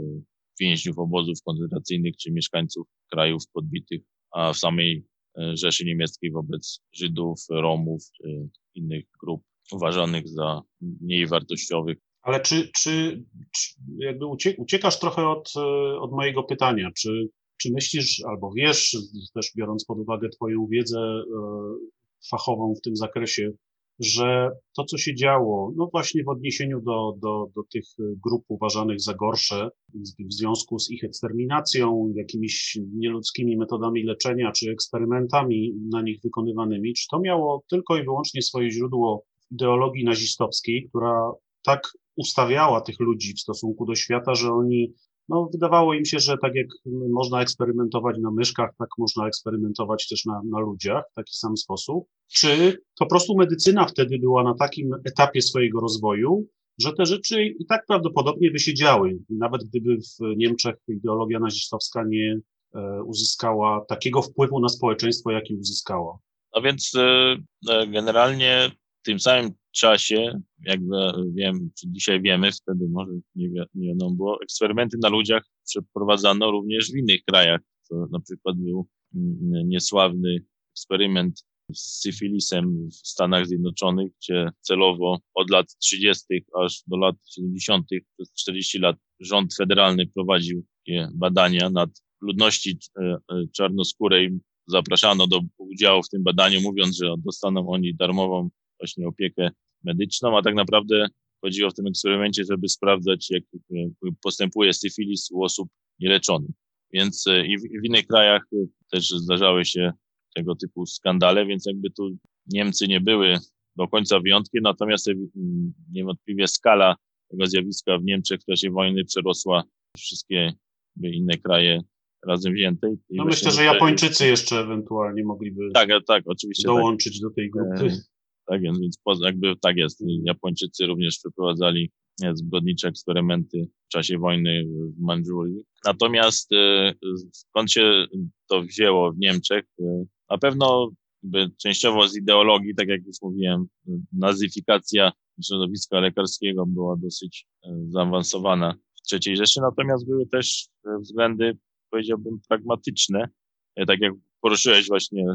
więźniów obozów koncentracyjnych czy mieszkańców krajów podbitych, a w samej e, Rzeszy Niemieckiej wobec Żydów, Romów czy innych grup uważanych za mniej wartościowych. Ale czy, czy, czy jakby uciekasz trochę od, e, od mojego pytania, czy, czy myślisz albo wiesz, też biorąc pod uwagę Twoją wiedzę e, fachową w tym zakresie, że to, co się działo, no właśnie w odniesieniu do, do, do tych grup uważanych za gorsze w związku z ich eksterminacją, jakimiś nieludzkimi metodami leczenia czy eksperymentami na nich wykonywanymi, czy to miało tylko i wyłącznie swoje źródło w ideologii nazistowskiej, która tak ustawiała tych ludzi w stosunku do świata, że oni no, wydawało im się, że tak jak można eksperymentować na myszkach, tak można eksperymentować też na, na ludziach w taki sam sposób. Czy po prostu medycyna wtedy była na takim etapie swojego rozwoju, że te rzeczy i tak prawdopodobnie by się działy, nawet gdyby w Niemczech ideologia nazistowska nie e, uzyskała takiego wpływu na społeczeństwo, jaki uzyskała. No więc e, e, generalnie tym samym czasie, jak wiem, czy dzisiaj wiemy, wtedy może nie, wi nie wiadomo było, eksperymenty na ludziach przeprowadzano również w innych krajach. To na przykład był mm, niesławny eksperyment z syfilisem w Stanach Zjednoczonych, gdzie celowo od lat 30. aż do lat 70. przez 40 lat rząd federalny prowadził badania nad ludności e, e, czarnoskórej. Zapraszano do udziału w tym badaniu, mówiąc, że dostaną oni darmową właśnie opiekę medyczną, a tak naprawdę chodziło w tym eksperymencie, żeby sprawdzać, jak postępuje syfilis u osób nieleczonych. Więc e, i w, w innych krajach też zdarzały się tego typu skandale, więc jakby tu Niemcy nie były do końca wyjątkiem, natomiast niewątpliwie skala tego zjawiska w Niemczech w czasie wojny przerosła wszystkie inne kraje razem wzięte. I no myślę, że Japończycy jeszcze ewentualnie mogliby tak, tak, oczywiście tak. dołączyć tak. do tej grupy. E, tak więc, więc jakby tak jest. Japończycy również przeprowadzali e, zbrodnicze eksperymenty w czasie wojny w Mandżurii. Natomiast e, skąd się to wzięło w Niemczech? Na pewno częściowo z ideologii, tak jak już mówiłem, nazyfikacja środowiska lekarskiego była dosyć zaawansowana w III Rzeszy, natomiast były też względy, powiedziałbym, pragmatyczne, tak jak poruszyłeś właśnie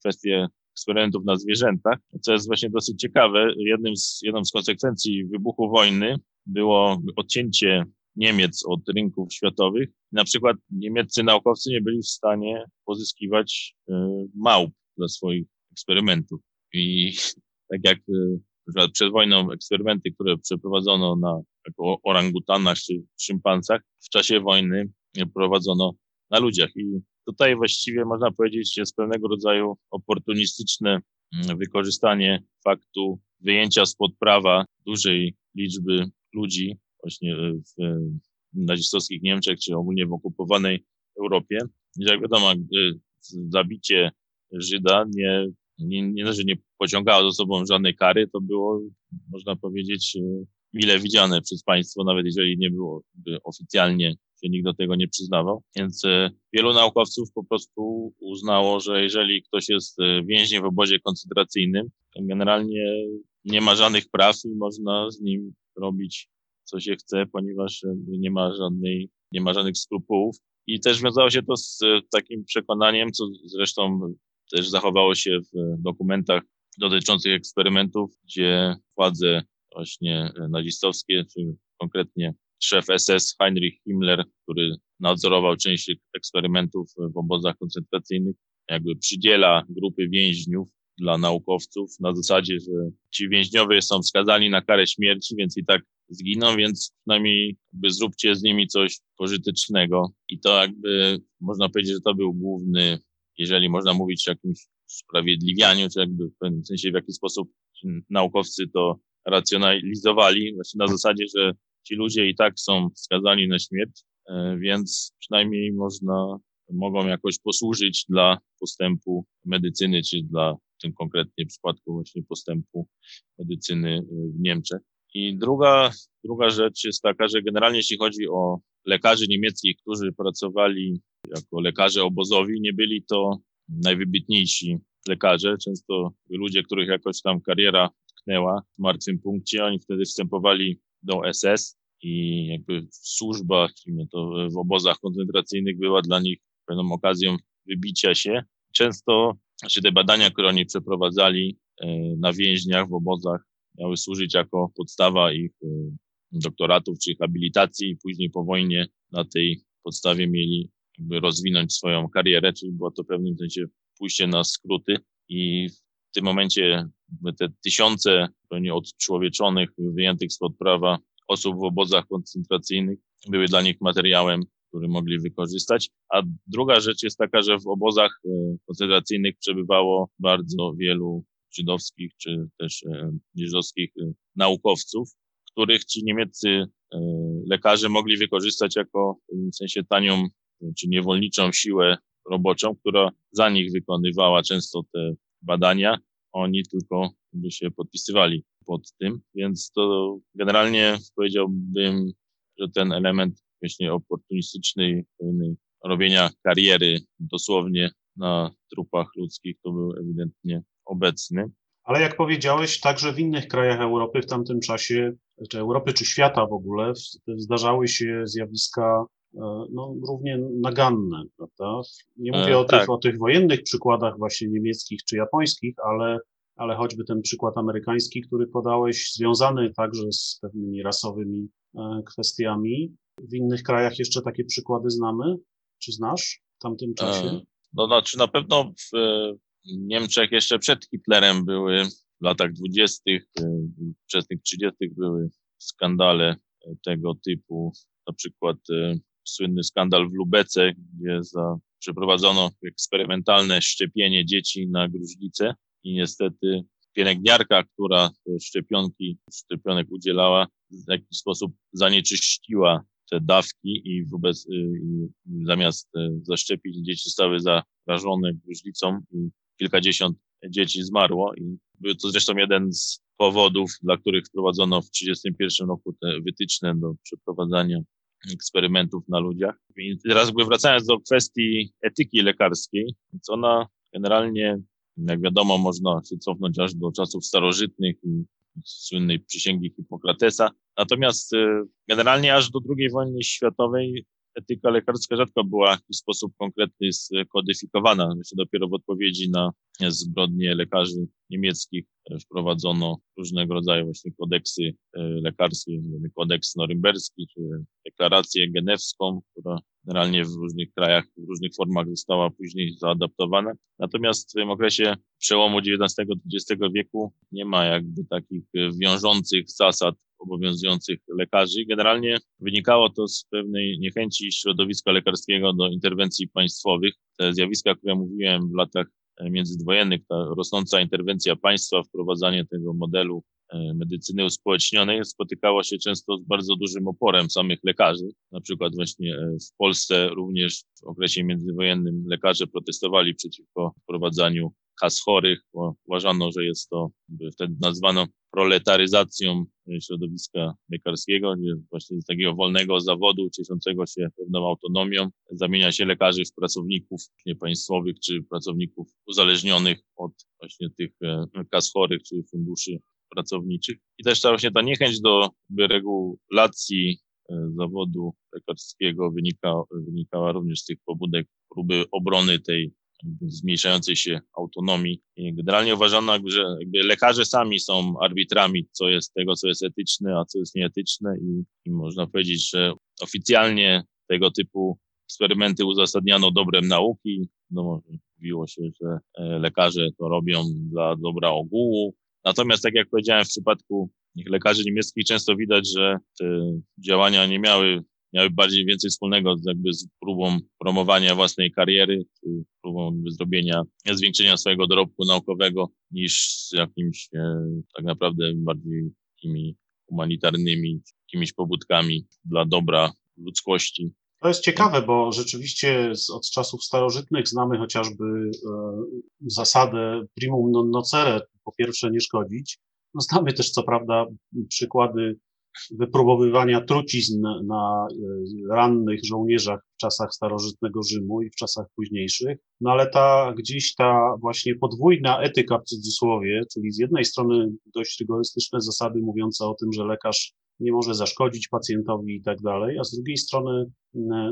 kwestię eksperymentów na zwierzętach, co jest właśnie dosyć ciekawe. Jednym z, jedną z konsekwencji wybuchu wojny było odcięcie Niemiec od rynków światowych. Na przykład niemieccy naukowcy nie byli w stanie pozyskiwać y, małp dla swoich eksperymentów. I tak jak y, przed wojną eksperymenty, które przeprowadzono na orangutanach czy szympansach, w czasie wojny prowadzono na ludziach. I Tutaj właściwie można powiedzieć jest pewnego rodzaju oportunistyczne mm, wykorzystanie faktu wyjęcia spod prawa dużej liczby ludzi właśnie w nazistowskich Niemczech, czy ogólnie w okupowanej Europie. Jak wiadomo, zabicie Żyda nie, nie, nie, nie pociągało za sobą żadnej kary, to było, można powiedzieć, mile widziane przez państwo, nawet jeżeli nie było oficjalnie się nikt do tego nie przyznawał. Więc e, wielu naukowców po prostu uznało, że jeżeli ktoś jest e, więźniem w obozie koncentracyjnym, to generalnie nie ma żadnych praw i można z nim robić co się chce, ponieważ nie ma żadnej, nie ma żadnych skrupułów. I też wiązało się to z e, takim przekonaniem, co zresztą też zachowało się w dokumentach dotyczących eksperymentów, gdzie władze właśnie nazistowskie, czy konkretnie szef SS Heinrich Himmler, który nadzorował część eksperymentów w obozach koncentracyjnych, jakby przydziela grupy więźniów dla naukowców na zasadzie, że ci więźniowie są skazani na karę śmierci, więc i tak zginą, więc przynajmniej jakby zróbcie z nimi coś pożytecznego. I to jakby można powiedzieć, że to był główny, jeżeli można mówić o jakimś usprawiedliwianiu, czy jakby w pewnym sensie w jaki sposób naukowcy to racjonalizowali, właśnie na zasadzie, że ci ludzie i tak są skazani na śmierć, e, więc przynajmniej można, mogą jakoś posłużyć dla postępu medycyny, czy dla w tym konkretnie przypadku właśnie postępu medycyny e, w Niemczech. I druga, druga rzecz jest taka, że generalnie jeśli chodzi o lekarzy niemieckich, którzy pracowali jako lekarze obozowi, nie byli to najwybitniejsi lekarze, często ludzie, których jakoś tam kariera tknęła w martwym punkcie, oni wtedy wstępowali do SS i jakby służba, to w obozach koncentracyjnych była dla nich pewną okazją wybicia się. Często znaczy te badania, które oni przeprowadzali e, na więźniach w obozach, miały służyć jako podstawa ich e, doktoratów czy habilitacji i później po wojnie na tej podstawie mieli jakby rozwinąć swoją karierę, czyli było to w pewnym sensie pójście na skróty i w tym momencie te tysiące odczłowieczonych, wyjętych spod prawa osób w obozach koncentracyjnych były dla nich materiałem, który mogli wykorzystać. A druga rzecz jest taka, że w obozach e, koncentracyjnych przebywało bardzo wielu żydowskich czy też żydowskich naukowców, których ci niemieccy lekarze mogli wykorzystać jako w sensie tanią czy niewolniczą siłę roboczą, która za nich wykonywała często te badania. Oni tylko by się podpisywali pod tym, więc to generalnie powiedziałbym, że ten element właśnie oportunistycznej robienia kariery dosłownie na trupach ludzkich to był ewidentnie obecny. Ale jak powiedziałeś, także w innych krajach Europy w tamtym czasie, czy Europy, czy świata w ogóle, zdarzały się zjawiska no, równie naganne, prawda? Nie mówię e, o, tak. tych, o tych wojennych przykładach właśnie niemieckich czy japońskich, ale, ale choćby ten przykład amerykański, który podałeś, związany także z pewnymi rasowymi e, kwestiami. W innych krajach jeszcze takie przykłady znamy? Czy znasz w tamtym czasie? No, znaczy na pewno w Niemczech jeszcze przed Hitlerem były w latach dwudziestych, wczesnych trzydziestych były skandale tego typu, na przykład słynny skandal w Lubece, gdzie za, przeprowadzono eksperymentalne szczepienie dzieci na gruźlicę i niestety pielęgniarka, która szczepionki, szczepionek udzielała, w jakiś sposób zanieczyściła te dawki i wobec, y, i zamiast y, zaszczepić dzieci zostały zarażone gruźlicą i kilkadziesiąt dzieci zmarło. I był to zresztą jeden z powodów, dla których wprowadzono w 1931 roku te wytyczne do przeprowadzania eksperymentów na ludziach. I teraz wracając do kwestii etyki lekarskiej, więc ona generalnie, jak wiadomo, można się cofnąć aż do czasów starożytnych i słynnej przysięgi Hipokratesa. Natomiast y, generalnie aż do II wojny światowej etyka lekarska rzadko była w jakiś sposób konkretny skodyfikowana. Myślę, dopiero w odpowiedzi na zbrodnie lekarzy niemieckich wprowadzono różnego rodzaju właśnie kodeksy e, lekarskie, kodeks norymberski, czy deklarację genewską, która generalnie w różnych krajach, w różnych formach została później zaadaptowana. Natomiast w tym okresie przełomu XIX-XX wieku nie ma jakby takich wiążących zasad obowiązujących lekarzy. Generalnie wynikało to z pewnej niechęci środowiska lekarskiego do interwencji państwowych. Te zjawiska, które mówiłem w latach międzydwojennych, ta rosnąca interwencja państwa, wprowadzanie tego modelu e, medycyny uspołecznionej spotykało się często z bardzo dużym oporem samych lekarzy. Na przykład właśnie e, w Polsce również w okresie międzywojennym lekarze protestowali przeciwko wprowadzaniu kas chorych, bo uważano, że jest to, wtedy nazwano proletaryzacją środowiska lekarskiego, gdzie właśnie z takiego wolnego zawodu, cieszącego się pewną autonomią, zamienia się lekarzy w pracowników niepaństwowych czy pracowników uzależnionych od właśnie tych e, kas chorych czy funduszy pracowniczych. I też ta właśnie ta niechęć do regulacji e, zawodu lekarskiego wynika, wynikała również z tych pobudek próby obrony tej zmniejszającej się autonomii. Generalnie uważano, że lekarze sami są arbitrami, co jest tego, co jest etyczne, a co jest nieetyczne i, i można powiedzieć, że oficjalnie tego typu eksperymenty uzasadniano dobrem nauki. No, mówiło się, że e, lekarze to robią dla dobra ogółu. Natomiast, tak jak powiedziałem, w przypadku lekarzy niemieckich często widać, że te działania nie miały miały bardziej więcej wspólnego z, jakby z próbą promowania własnej kariery, czy próbą zrobienia, zwiększenia swojego dorobku naukowego, niż z jakimś e, tak naprawdę bardziej takimi humanitarnymi, jakimiś pobudkami dla dobra ludzkości. To jest ciekawe, bo rzeczywiście od czasów starożytnych znamy chociażby e, zasadę primum non nocere, po pierwsze nie szkodzić. No znamy też co prawda przykłady wypróbowywania trucizn na e, rannych żołnierzach w czasach starożytnego Rzymu i w czasach późniejszych. No ale ta gdzieś ta właśnie podwójna etyka w cudzysłowie, czyli z jednej strony dość rygorystyczne zasady mówiące o tym, że lekarz nie może zaszkodzić pacjentowi i tak dalej, a z drugiej strony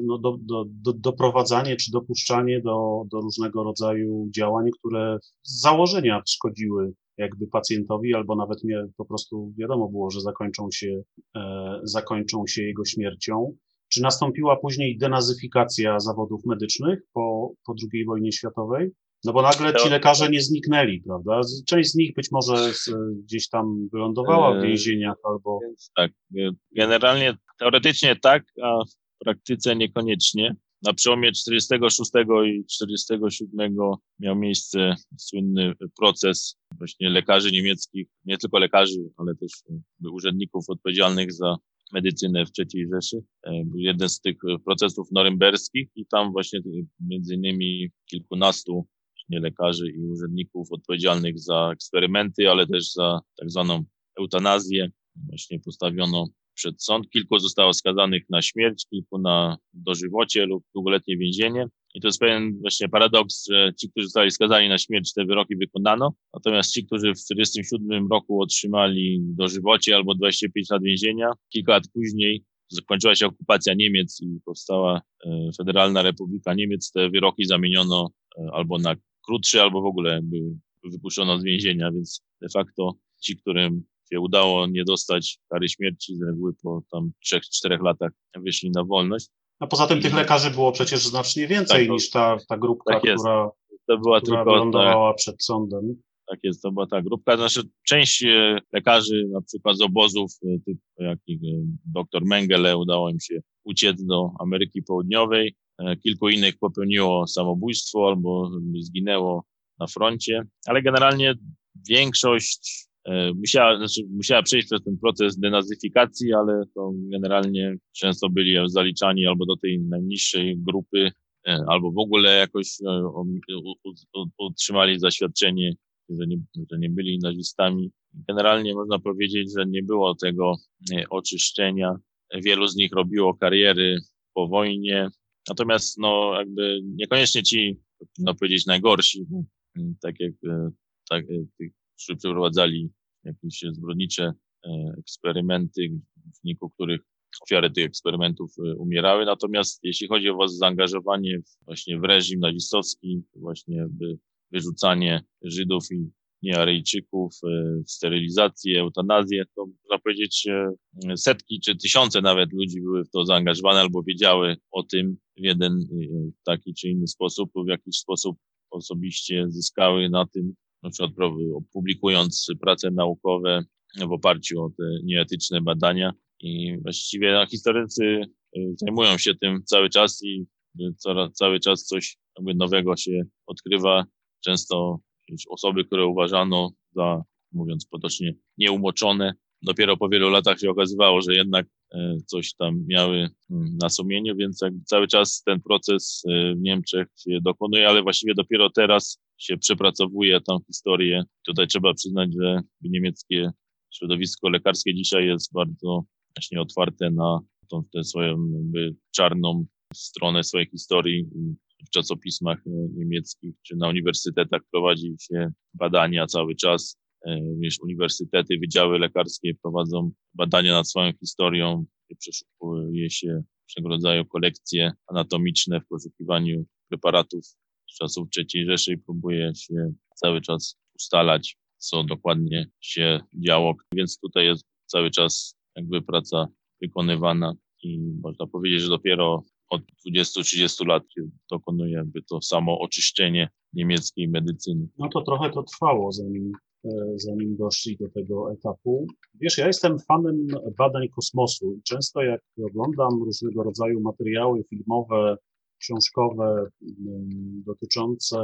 no, do, do, do, doprowadzanie czy dopuszczanie do, do różnego rodzaju działań, które z założenia szkodziły jakby pacjentowi, albo nawet nie, po prostu wiadomo było, że zakończą się, e, zakończą się jego śmiercią. Czy nastąpiła później denazyfikacja zawodów medycznych po, po II wojnie światowej? No bo nagle ci lekarze nie zniknęli, prawda? Część z nich być może gdzieś tam wylądowała w więzieniach albo... Więc tak, generalnie teoretycznie tak, a w praktyce niekoniecznie. Na przełomie 46 i 47 miał miejsce słynny proces właśnie lekarzy niemieckich, nie tylko lekarzy, ale też urzędników odpowiedzialnych za medycynę w III Rzeszy. E, był jeden z tych procesów norymberskich i tam właśnie między innymi kilkunastu lekarzy i urzędników odpowiedzialnych za eksperymenty, ale też za tak zwaną eutanazję właśnie postawiono przed sąd. Kilku zostało skazanych na śmierć, kilku na dożywocie lub długoletnie więzienie. I to jest pewien właśnie paradoks, że ci, którzy zostali skazani na śmierć, te wyroki wykonano, natomiast ci, którzy w 1947 roku otrzymali dożywocie albo 25 lat więzienia, kilka lat później zakończyła się okupacja Niemiec i powstała e, Federalna Republika Niemiec, te wyroki zamieniono e, albo na krótsze, albo w ogóle jakby wypuszczono z więzienia, więc de facto ci, którym się udało nie dostać kary śmierci, z reguły po tam 3-4 latach wyszli na wolność. A poza tym tych lekarzy było przecież znacznie więcej tak, niż ta, ta grupka, tak która, to była która tylko ta, przed sądem. Tak jest, to była ta grupka. Znaczy, część e, lekarzy, na przykład z obozów, e, typu jak e, dr Mengele, udało im się uciec do Ameryki Południowej. Kilku innych popełniło samobójstwo albo zginęło na froncie, ale generalnie większość musiała, znaczy musiała przejść przez ten proces denazyfikacji, ale to generalnie często byli zaliczani albo do tej najniższej grupy, e, albo w ogóle jakoś e, otrzymali zaświadczenie, że nie, że nie byli nazistami. Generalnie można powiedzieć, że nie było tego oczyszczenia. Wielu z nich robiło kariery po wojnie, natomiast no jakby niekoniecznie ci, można powiedzieć, najgorsi, tak jak tak, tych którzy przeprowadzali jakieś zbrodnicze e, eksperymenty, w wyniku których ofiary tych eksperymentów e, umierały. Natomiast jeśli chodzi o was zaangażowanie właśnie w reżim nazistowski, właśnie wyrzucanie Żydów i niearyjczyków, e, sterylizację, eutanazję, to można powiedzieć setki czy tysiące nawet ludzi były w to zaangażowane albo wiedziały o tym w jeden taki czy inny sposób, w jakiś sposób osobiście zyskały na tym na przykład prace naukowe w oparciu o te nieetyczne badania. I właściwie historycy y, zajmują się tym cały czas i coraz, cały czas coś nowego się odkrywa. Często osoby, które uważano za, mówiąc potocznie, nieumoczone, dopiero po wielu latach się okazywało, że jednak e, coś tam miały na sumieniu, więc cały czas ten proces w Niemczech się dokonuje, ale właściwie dopiero teraz się przepracowuje tą historię. Tutaj trzeba przyznać, że niemieckie środowisko lekarskie dzisiaj jest bardzo właśnie otwarte na tą tę swoją czarną stronę swojej historii w czasopismach niemieckich czy na uniwersytetach prowadzi się badania cały czas. E, również uniwersytety, wydziały lekarskie prowadzą badania nad swoją historią, przeszukuje się wszego rodzaju kolekcje anatomiczne w poszukiwaniu preparatów czasów III Rzeszy i próbuje się cały czas ustalać, co dokładnie się działo. Więc tutaj jest cały czas jakby praca wykonywana i można powiedzieć, że dopiero od 20-30 lat się dokonuje jakby to samo oczyszczenie niemieckiej medycyny. No to trochę to trwało, zanim, e, zanim doszli do tego etapu. Wiesz, ja jestem fanem badań kosmosu i często jak oglądam różnego rodzaju materiały filmowe książkowe dotyczące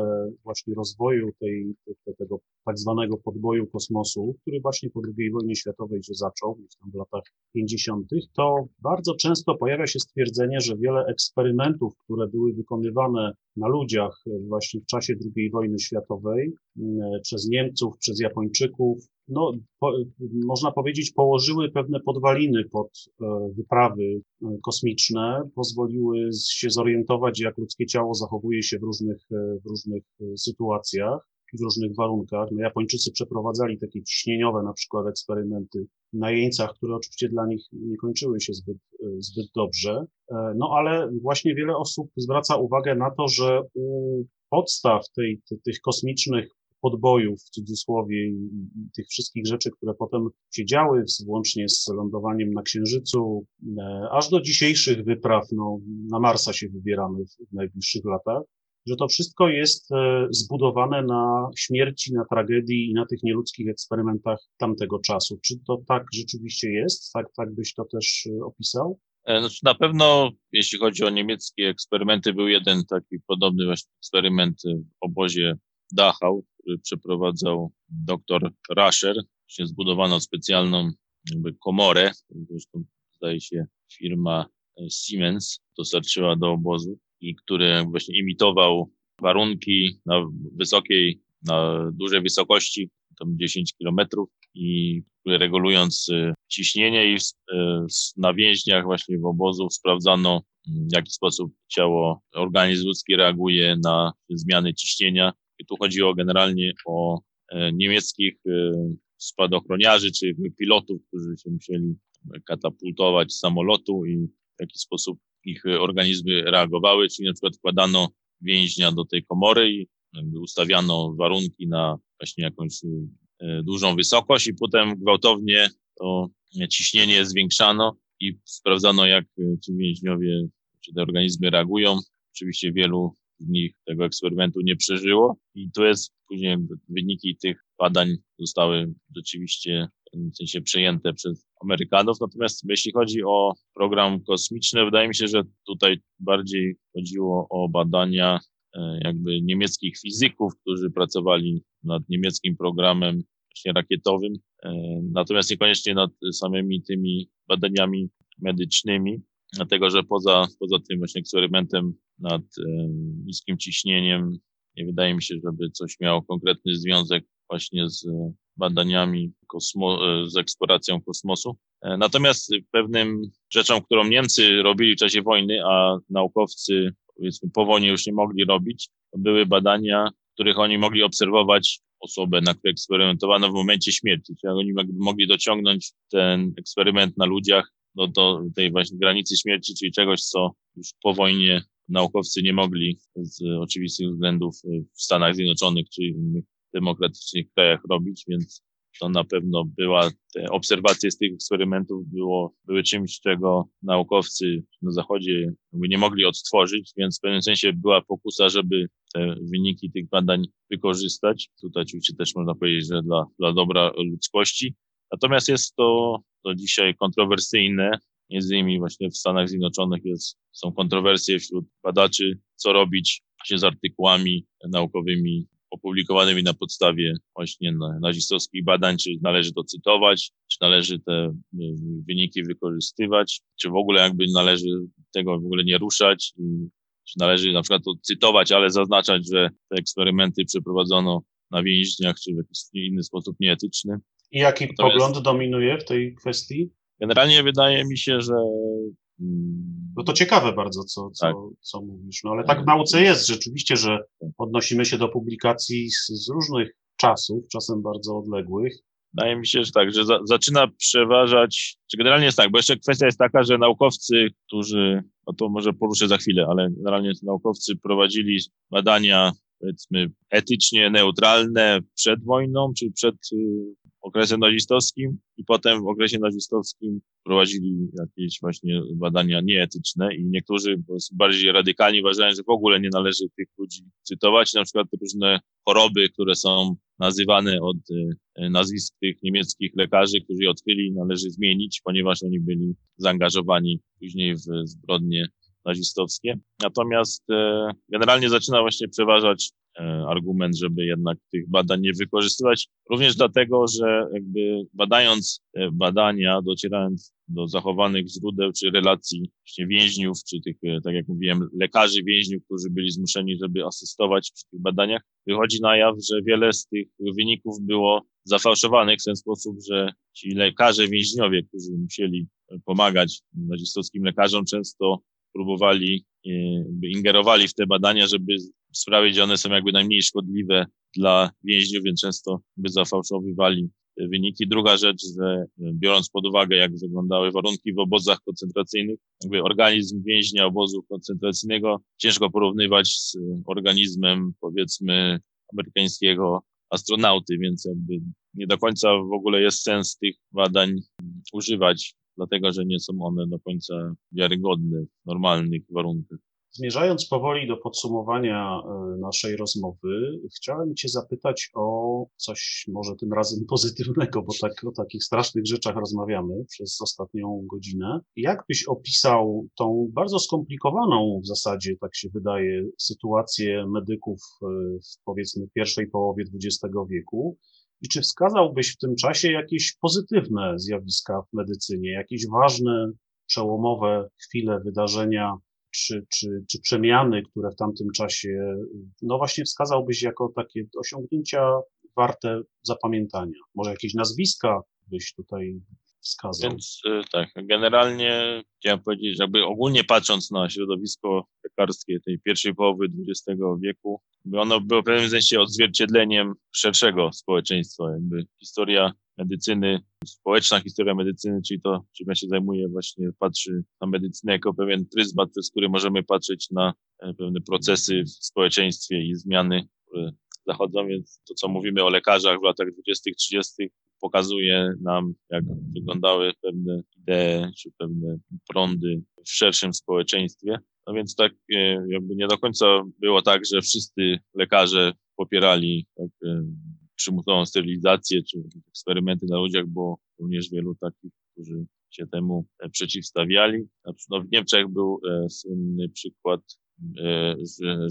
właśnie rozwoju tej, tego tak zwanego podboju kosmosu, który właśnie po II wojnie światowej się zaczął, gdzieś tam w latach 50., to bardzo często pojawia się stwierdzenie, że wiele eksperymentów, które były wykonywane na ludziach właśnie w czasie II wojny światowej przez Niemców, przez Japończyków, no, po, można powiedzieć, położyły pewne podwaliny pod e, wyprawy e, kosmiczne, pozwoliły się zorientować, jak ludzkie ciało zachowuje się w różnych, e, w różnych sytuacjach w różnych warunkach. No, Japończycy przeprowadzali takie ciśnieniowe na przykład eksperymenty na jeńcach, które oczywiście dla nich nie kończyły się zbyt, zbyt dobrze. No ale właśnie wiele osób zwraca uwagę na to, że u podstaw tej, tych kosmicznych podbojów w cudzysłowie i, tych wszystkich rzeczy, które potem się działy, włącznie z lądowaniem na Księżycu, e, aż do dzisiejszych wypraw, no, na Marsa się wybieramy w najbliższych latach, że to wszystko jest e, zbudowane na śmierci, na tragedii i na tych nieludzkich eksperymentach tamtego czasu. Czy to tak rzeczywiście jest? Tak, tak byś to też e, opisał? Znaczy na pewno, jeśli chodzi o niemieckie eksperymenty, był jeden taki podobny właśnie eksperyment w obozie Dachau, który przeprowadzał dr Rascher. Właśnie zbudowano specjalną jakby komorę, zresztą zdaje się firma Siemens dostarczyła do obozu i który właśnie imitował warunki na wysokiej, na dużej wysokości, tam 10 kilometrów i regulując y, ciśnienie i y, na więźniach właśnie w obozu sprawdzano mm, w jaki sposób ciało, organizm ludzki reaguje na zmiany ciśnienia. I tu chodziło generalnie o e, niemieckich y, spadochroniarzy, czy pilotów, którzy się musieli katapultować z samolotu i w jaki sposób ich organizmy reagowały, czyli na przykład wkładano więźnia do tej komory i ustawiano warunki na właśnie jakąś e, dużą wysokość i potem gwałtownie to ciśnienie zwiększano i sprawdzano, jak ci więźniowie, czy te organizmy reagują. Oczywiście wielu z nich tego eksperymentu nie przeżyło i to jest później wyniki tych badań zostały rzeczywiście w sensie przejęte przez Amerykanów. Natomiast jeśli chodzi o program kosmiczny, wydaje mi się, że tutaj bardziej chodziło o badania e, jakby niemieckich fizyków, którzy pracowali nad niemieckim programem właśnie rakietowym, e, natomiast niekoniecznie nad samymi tymi badaniami medycznymi, dlatego że poza, poza tym właśnie eksperymentem nad e, niskim ciśnieniem nie wydaje mi się, żeby coś miało konkretny związek właśnie z badaniami kosmo, z eksploracją kosmosu. E, natomiast pewnym rzeczą, którą Niemcy robili w czasie wojny, a naukowcy powiedzmy po wojnie już nie mogli robić, to były badania, w których oni mogli obserwować osobę, na której eksperymentowano w momencie śmierci. Czyli oni mogli dociągnąć ten eksperyment na ludziach do, do tej właśnie granicy śmierci, czyli czegoś, co już po wojnie naukowcy nie mogli z oczywistych względów w Stanach Zjednoczonych czy innych demokratycznych krajach robić, więc to na pewno była, te obserwacje z tych eksperymentów było, były czymś, czego naukowcy na Zachodzie nie mogli odtworzyć, więc w pewnym sensie była pokusa, żeby te wyniki tych badań wykorzystać. Tutaj oczywiście też można powiedzieć, że dla, dla dobra ludzkości. Natomiast jest to, to dzisiaj kontrowersyjne. Między innymi właśnie w Stanach Zjednoczonych jest, są kontrowersje wśród badaczy, co robić właśnie z artykułami naukowymi opublikowanymi na podstawie właśnie nazistowskich badań, czy należy to cytować, czy należy te y, wyniki wykorzystywać, czy w ogóle jakby należy tego w ogóle nie ruszać, czy należy na przykład to cytować, ale zaznaczać, że te eksperymenty przeprowadzono na więźniach, czy w jakiś inny sposób nieetyczny. I jaki Natomiast pogląd dominuje w tej kwestii? Generalnie wydaje mi się, że no to ciekawe bardzo, co, co, tak. co mówisz. No ale tak w nauce jest rzeczywiście, że odnosimy się do publikacji z, z różnych czasów, czasem bardzo odległych. Wydaje mi się, że tak, że za, zaczyna przeważać, czy generalnie jest tak, bo jeszcze kwestia jest taka, że naukowcy, którzy, no to może poruszę za chwilę, ale generalnie naukowcy prowadzili badania powiedzmy etycznie neutralne przed wojną, czy przed y, okresem nazistowskim i potem w okresie nazistowskim prowadzili jakieś właśnie badania nieetyczne i niektórzy bardziej radykalni uważają, że w ogóle nie należy tych ludzi cytować, na przykład różne choroby, które są nazywane od e, nazwisk tych niemieckich lekarzy, którzy je odkryli, należy zmienić, ponieważ oni byli zaangażowani później w zbrodnie nazistowskie. Natomiast e, generalnie zaczyna właśnie przeważać E, argument, żeby jednak tych badań nie wykorzystywać. Również dlatego, że jakby badając badania, docierając do zachowanych źródeł czy relacji właśnie więźniów, czy tych, e, tak jak mówiłem, lekarzy więźniów, którzy byli zmuszeni, żeby asystować przy tych badaniach, wychodzi na jaw, że wiele z tych wyników było zafałszowanych w ten sposób, że ci lekarze więźniowie, którzy musieli pomagać nazistowskim lekarzom, często próbowali, e, ingerowali w te badania, żeby sprawić, że one są jakby najmniej szkodliwe dla więźniów, więc często by zafałszowywali wyniki. Druga rzecz, że e, biorąc pod uwagę, jak wyglądały warunki w obozach koncentracyjnych, jakby organizm więźnia obozu koncentracyjnego ciężko porównywać z organizmem, powiedzmy, amerykańskiego astronauty, więc jakby nie do końca w ogóle jest sens tych badań używać, dlatego że nie są one do końca wiarygodne w normalnych warunkach. Zmierzając powoli do podsumowania e, naszej rozmowy, chciałem Cię zapytać o coś może tym razem pozytywnego, bo tak o takich strasznych rzeczach rozmawiamy przez ostatnią godzinę. Jak byś opisał tą bardzo skomplikowaną w zasadzie, tak się wydaje, sytuację medyków e, w powiedzmy pierwszej połowie XX wieku? I czy wskazałbyś w tym czasie jakieś pozytywne zjawiska w medycynie, jakieś ważne, przełomowe chwile, wydarzenia, czy, czy, czy przemiany, które w tamtym czasie, no właśnie wskazałbyś jako takie osiągnięcia warte zapamiętania? Może jakieś nazwiska byś tutaj wskazał? Więc y, tak, generalnie chciałem powiedzieć, jakby ogólnie patrząc na środowisko lekarskie tej pierwszej połowy XX wieku, ono było w pewnym sensie odzwierciedleniem szerszego społeczeństwa. Jakby historia medycyny, społeczna historia medycyny, czyli to, czym ja się zajmuję, właśnie patrzy na medycynę jako pewien pryzmat, przez który możemy patrzeć na e, pewne procesy w społeczeństwie i zmiany, które zachodzą, więc to, co mówimy o lekarzach w latach 20., 30., pokazuje nam, jak wyglądały pewne idee czy pewne prądy w szerszym społeczeństwie. No więc tak e, jakby nie do końca było tak, że wszyscy lekarze popierali tak, e, przymusową sterylizację czy eksperymenty na ludziach, bo również wielu takich, którzy się temu e, przeciwstawiali. No, w Niemczech był słynny przykład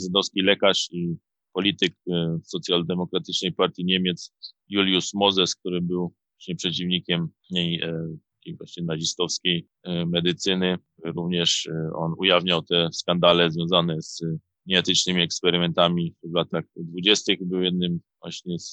żydowski lekarz i polityk e, socjaldemokratycznej partii Niemiec Julius Moses, który był właśnie przeciwnikiem e, właśnie nazistowskiej e, medycyny. Również on ujawniał te skandale związane z nieetycznymi eksperymentami w latach dwudziestych. Był jednym właśnie z,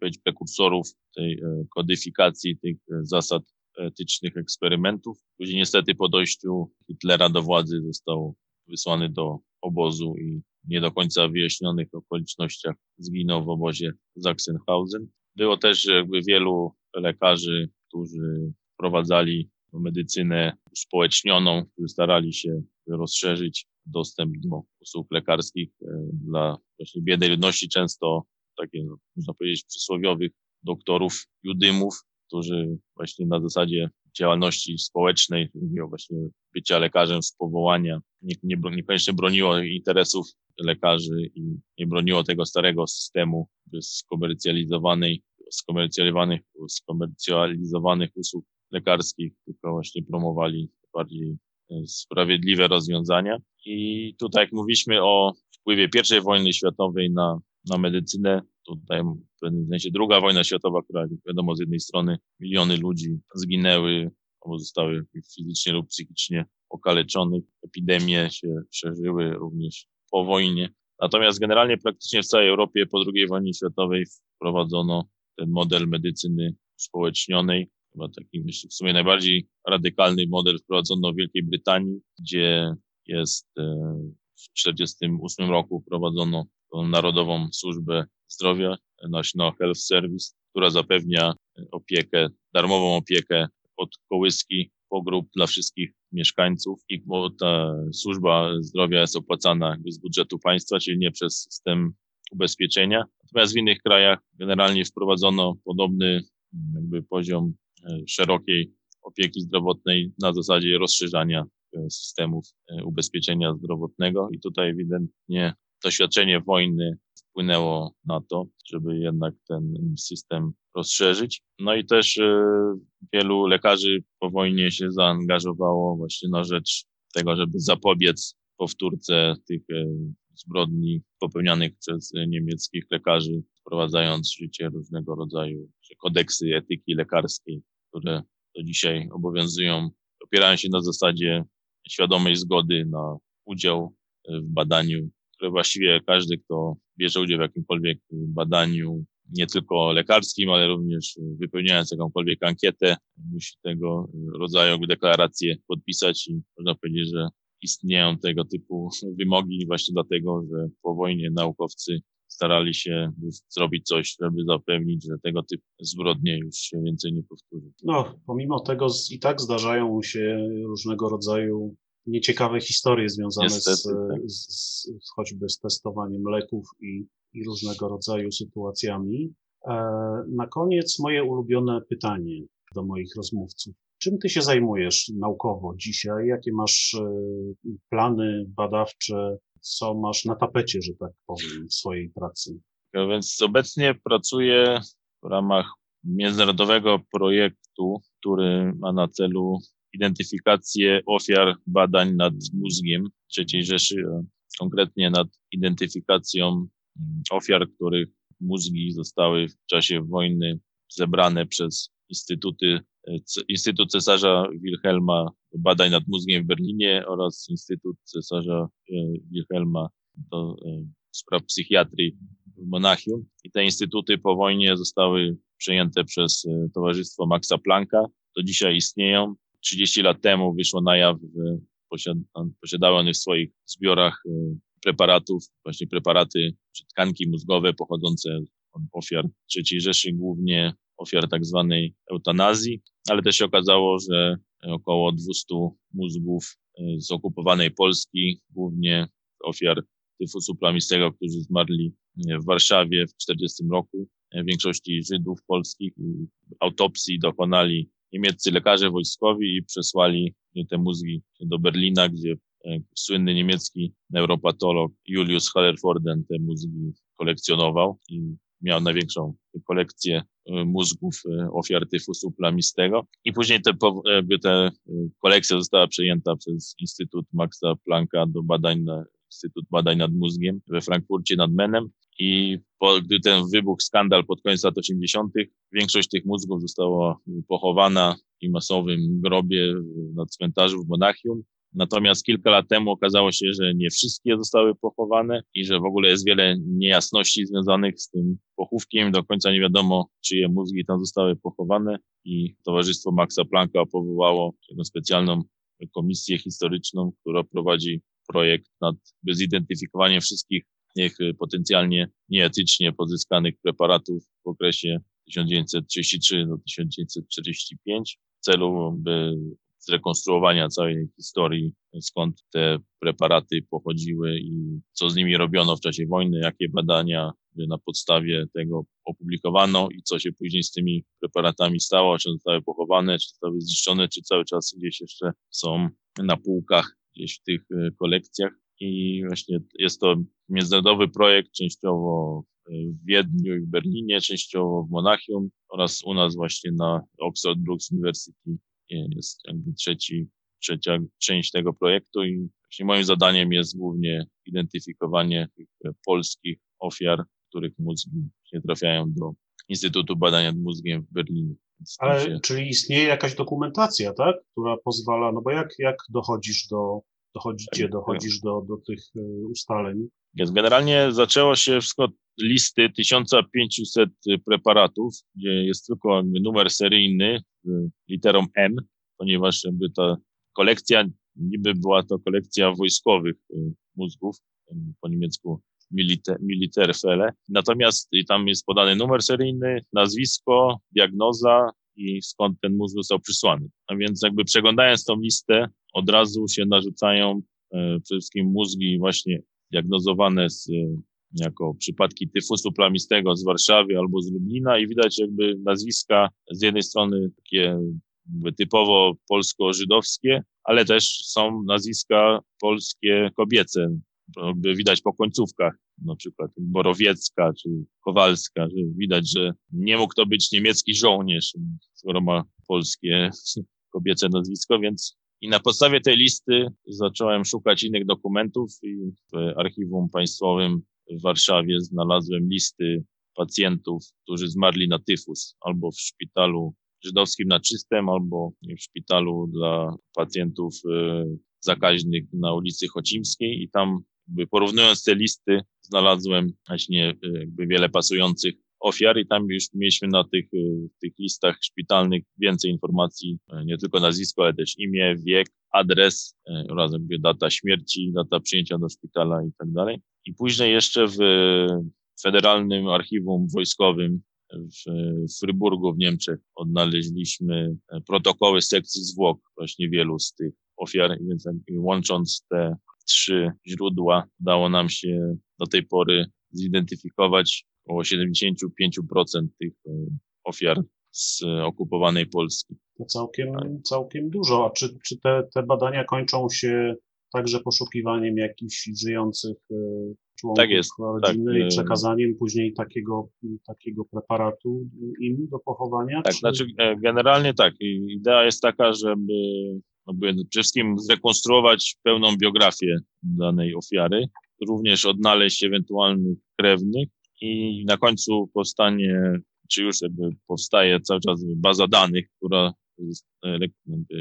powiedzieć, prekursorów tej kodyfikacji tych zasad etycznych eksperymentów. Później niestety po dojściu Hitlera do władzy został wysłany do obozu i nie do końca wyjaśnionych okolicznościach zginął w obozie Sachsenhausen. Było też jakby wielu lekarzy, którzy wprowadzali medycynę uspołecznioną, którzy starali się rozszerzyć dostęp do usług lekarskich e, dla właśnie biednej ludności, często takie, można powiedzieć, przysłowiowych doktorów judymów, którzy właśnie na zasadzie działalności społecznej, właśnie bycia lekarzem z powołania, nie, nie, niekoniecznie broniło interesów lekarzy i nie broniło tego starego systemu skomercjalizowanej, skomercjalizowanych, skomercjalizowanych usług lekarskich, tylko właśnie promowali bardziej e, sprawiedliwe rozwiązania. I tutaj, jak mówiliśmy o wpływie I wojny światowej na, na medycynę, tutaj w pewnym sensie druga wojna światowa, która, wiadomo, z jednej strony miliony ludzi zginęły albo zostały fizycznie lub psychicznie okaleczonych, epidemie się przeżyły również po wojnie. Natomiast generalnie praktycznie w całej Europie po II wojnie światowej wprowadzono ten model medycyny społecznionej, chyba taki w sumie najbardziej radykalny model wprowadzono w Wielkiej Brytanii, gdzie jest e, w 1948 roku wprowadzono Narodową Służbę Zdrowia, National Health Service, która zapewnia opiekę, darmową opiekę od kołyski po grup dla wszystkich mieszkańców i bo ta służba zdrowia jest opłacana z budżetu państwa, czyli nie przez system ubezpieczenia. Natomiast w innych krajach generalnie wprowadzono podobny jakby poziom e, szerokiej opieki zdrowotnej na zasadzie rozszerzania e, systemów e, ubezpieczenia zdrowotnego i tutaj ewidentnie doświadczenie wojny wpłynęło na to, żeby jednak ten system rozszerzyć. No i też wielu lekarzy po wojnie się zaangażowało właśnie na rzecz tego, żeby zapobiec powtórce tych zbrodni popełnianych przez niemieckich lekarzy, wprowadzając w życie różnego rodzaju kodeksy etyki lekarskiej, które do dzisiaj obowiązują, opierają się na zasadzie świadomej zgody na udział w badaniu, które właściwie każdy, kto bierze udział w jakimkolwiek badaniu, nie tylko lekarskim, ale również wypełniając jakąkolwiek ankietę, musi tego rodzaju deklarację podpisać i można powiedzieć, że istnieją tego typu wymogi właśnie dlatego, że po wojnie naukowcy starali się zrobić coś, żeby zapewnić, że tego typu zbrodnie już się więcej nie powtórzą. No, pomimo tego i tak zdarzają się różnego rodzaju nieciekawe historie związane Niestety, z, tak. z, z, choćby z testowaniem leków i, i różnego rodzaju sytuacjami. E, na koniec moje ulubione pytanie do moich rozmówców. Czym ty się zajmujesz naukowo dzisiaj? Jakie masz plany badawcze? Co masz na tapecie, że tak powiem, w swojej pracy? Więc obecnie pracuję w ramach międzynarodowego projektu, który ma na celu identyfikację ofiar badań nad mózgiem III Rzeszy, konkretnie nad identyfikacją mm, ofiar, których mózgi zostały w czasie wojny zebrane przez Instytuty, Instytut Cesarza Wilhelma Badań nad Mózgiem w Berlinie oraz Instytut Cesarza e, Wilhelma do e, spraw psychiatrii w Monachium. I te instytuty po wojnie zostały przejęte przez e, Towarzystwo Maxa Plancka. Do dzisiaj istnieją. 30 lat temu wyszło na jaw, posiadały one w swoich zbiorach preparatów, właśnie preparaty czy tkanki mózgowe pochodzące od ofiar III Rzeszy, głównie ofiar tak zwanej eutanazji, ale też się okazało, że około 200 mózgów e, z okupowanej Polski, głównie ofiar tyfusu plamistego, którzy zmarli e, w Warszawie w 1940 roku, większości Żydów polskich. Autopsji dokonali niemieccy lekarze wojskowi i przesłali te mózgi do Berlina, gdzie słynny niemiecki neuropatolog Julius Hallerforden te mózgi kolekcjonował i miał największą kolekcję e, mózgów e, ofiar tyfusu plamistego. I później te, te e, kolekcja została przejęta przez Instytut Maxa Plancka do badań, na, Instytut Badań nad Mózgiem we Frankfurcie nad Menem. I po, gdy ten wybuch, skandal pod koniec lat 80., większość tych mózgów została pochowana w masowym grobie na cmentarzu w Monachium. Natomiast kilka lat temu okazało się, że nie wszystkie zostały pochowane i że w ogóle jest wiele niejasności związanych z tym pochówkiem. Do końca nie wiadomo, czyje mózgi tam zostały pochowane i Towarzystwo Maxa Plancka powołało specjalną komisję historyczną, która prowadzi projekt nad zidentyfikowaniem wszystkich niech potencjalnie nieetycznie pozyskanych preparatów w okresie 1933 do 1945 w celu, zrekonstruowania całej historii, skąd te preparaty pochodziły i co z nimi robiono w czasie wojny, jakie badania na podstawie tego opublikowano i co się później z tymi preparatami stało, czy zostały pochowane, czy zostały zniszczone, czy cały czas gdzieś jeszcze są na półkach gdzieś w tych e, kolekcjach. I właśnie jest to międzynarodowy projekt, częściowo w Wiedniu i w Berlinie, częściowo w Monachium oraz u nas właśnie na Oxford Brookes University jest jakby trzeci, trzecia część tego projektu i właśnie moim zadaniem jest głównie identyfikowanie tych polskich ofiar, których mózgi nie trafiają do Instytutu Badań nad Mózgiem w Berlinie. Ale się... czyli istnieje jakaś dokumentacja, tak, która pozwala, no bo jak, jak dochodzisz do, dochodzicie, tak, dochodzisz do, do tych e, ustaleń? Jest, generalnie zaczęło się wszystko od listy 1500 preparatów, gdzie jest tylko numer seryjny literą M, ponieważ jakby ta kolekcja, niby była to kolekcja wojskowych y, mózgów, po niemiecku Militer. Natomiast tam jest podany numer seryjny, nazwisko, diagnoza i skąd ten mózg został przysłany. A więc jakby przeglądając tą listę, od razu się narzucają e, przede wszystkim mózgi właśnie diagnozowane z jako przypadki tyfusu plamistego z Warszawy albo z Lublina i widać jakby nazwiska z jednej strony takie typowo polsko-żydowskie, ale też są nazwiska polskie kobiece, jakby widać po końcówkach, na przykład Borowiecka czy Kowalska, że widać, że nie mógł to być niemiecki żołnierz, skoro ma polskie kobiece nazwisko, więc i na podstawie tej listy zacząłem szukać innych dokumentów i w archiwum państwowym w Warszawie znalazłem listy pacjentów, którzy zmarli na tyfus, albo w szpitalu żydowskim na Czystym, albo w szpitalu dla pacjentów e, zakaźnych na ulicy Chocimskiej i tam porównując te listy znalazłem właśnie jakby wiele pasujących ofiar i tam już mieliśmy na tych, e, tych listach szpitalnych więcej informacji, nie tylko nazwisko, ale też imię, wiek, adres oraz jakby data śmierci, data przyjęcia do szpitala i tak dalej. I później jeszcze w Federalnym Archiwum Wojskowym w Fryburgu w Niemczech odnaleźliśmy protokoły sekcji zwłok właśnie wielu z tych ofiar, więc łącząc te trzy źródła udało nam się do tej pory zidentyfikować około 75% tych e, ofiar z okupowanej Polski. To całkiem, całkiem dużo. A czy, czy te, te badania kończą się także poszukiwaniem jakichś żyjących e, członków tak jest, rodziny tak. i przekazaniem później takiego, takiego preparatu im do pochowania? Tak, czy... znaczy generalnie tak. Idea jest taka, żeby przede wszystkim zrekonstruować pełną biografię danej ofiary, również odnaleźć ewentualnych krewnych i na końcu powstanie, czy już jakby powstaje cały czas baza danych, która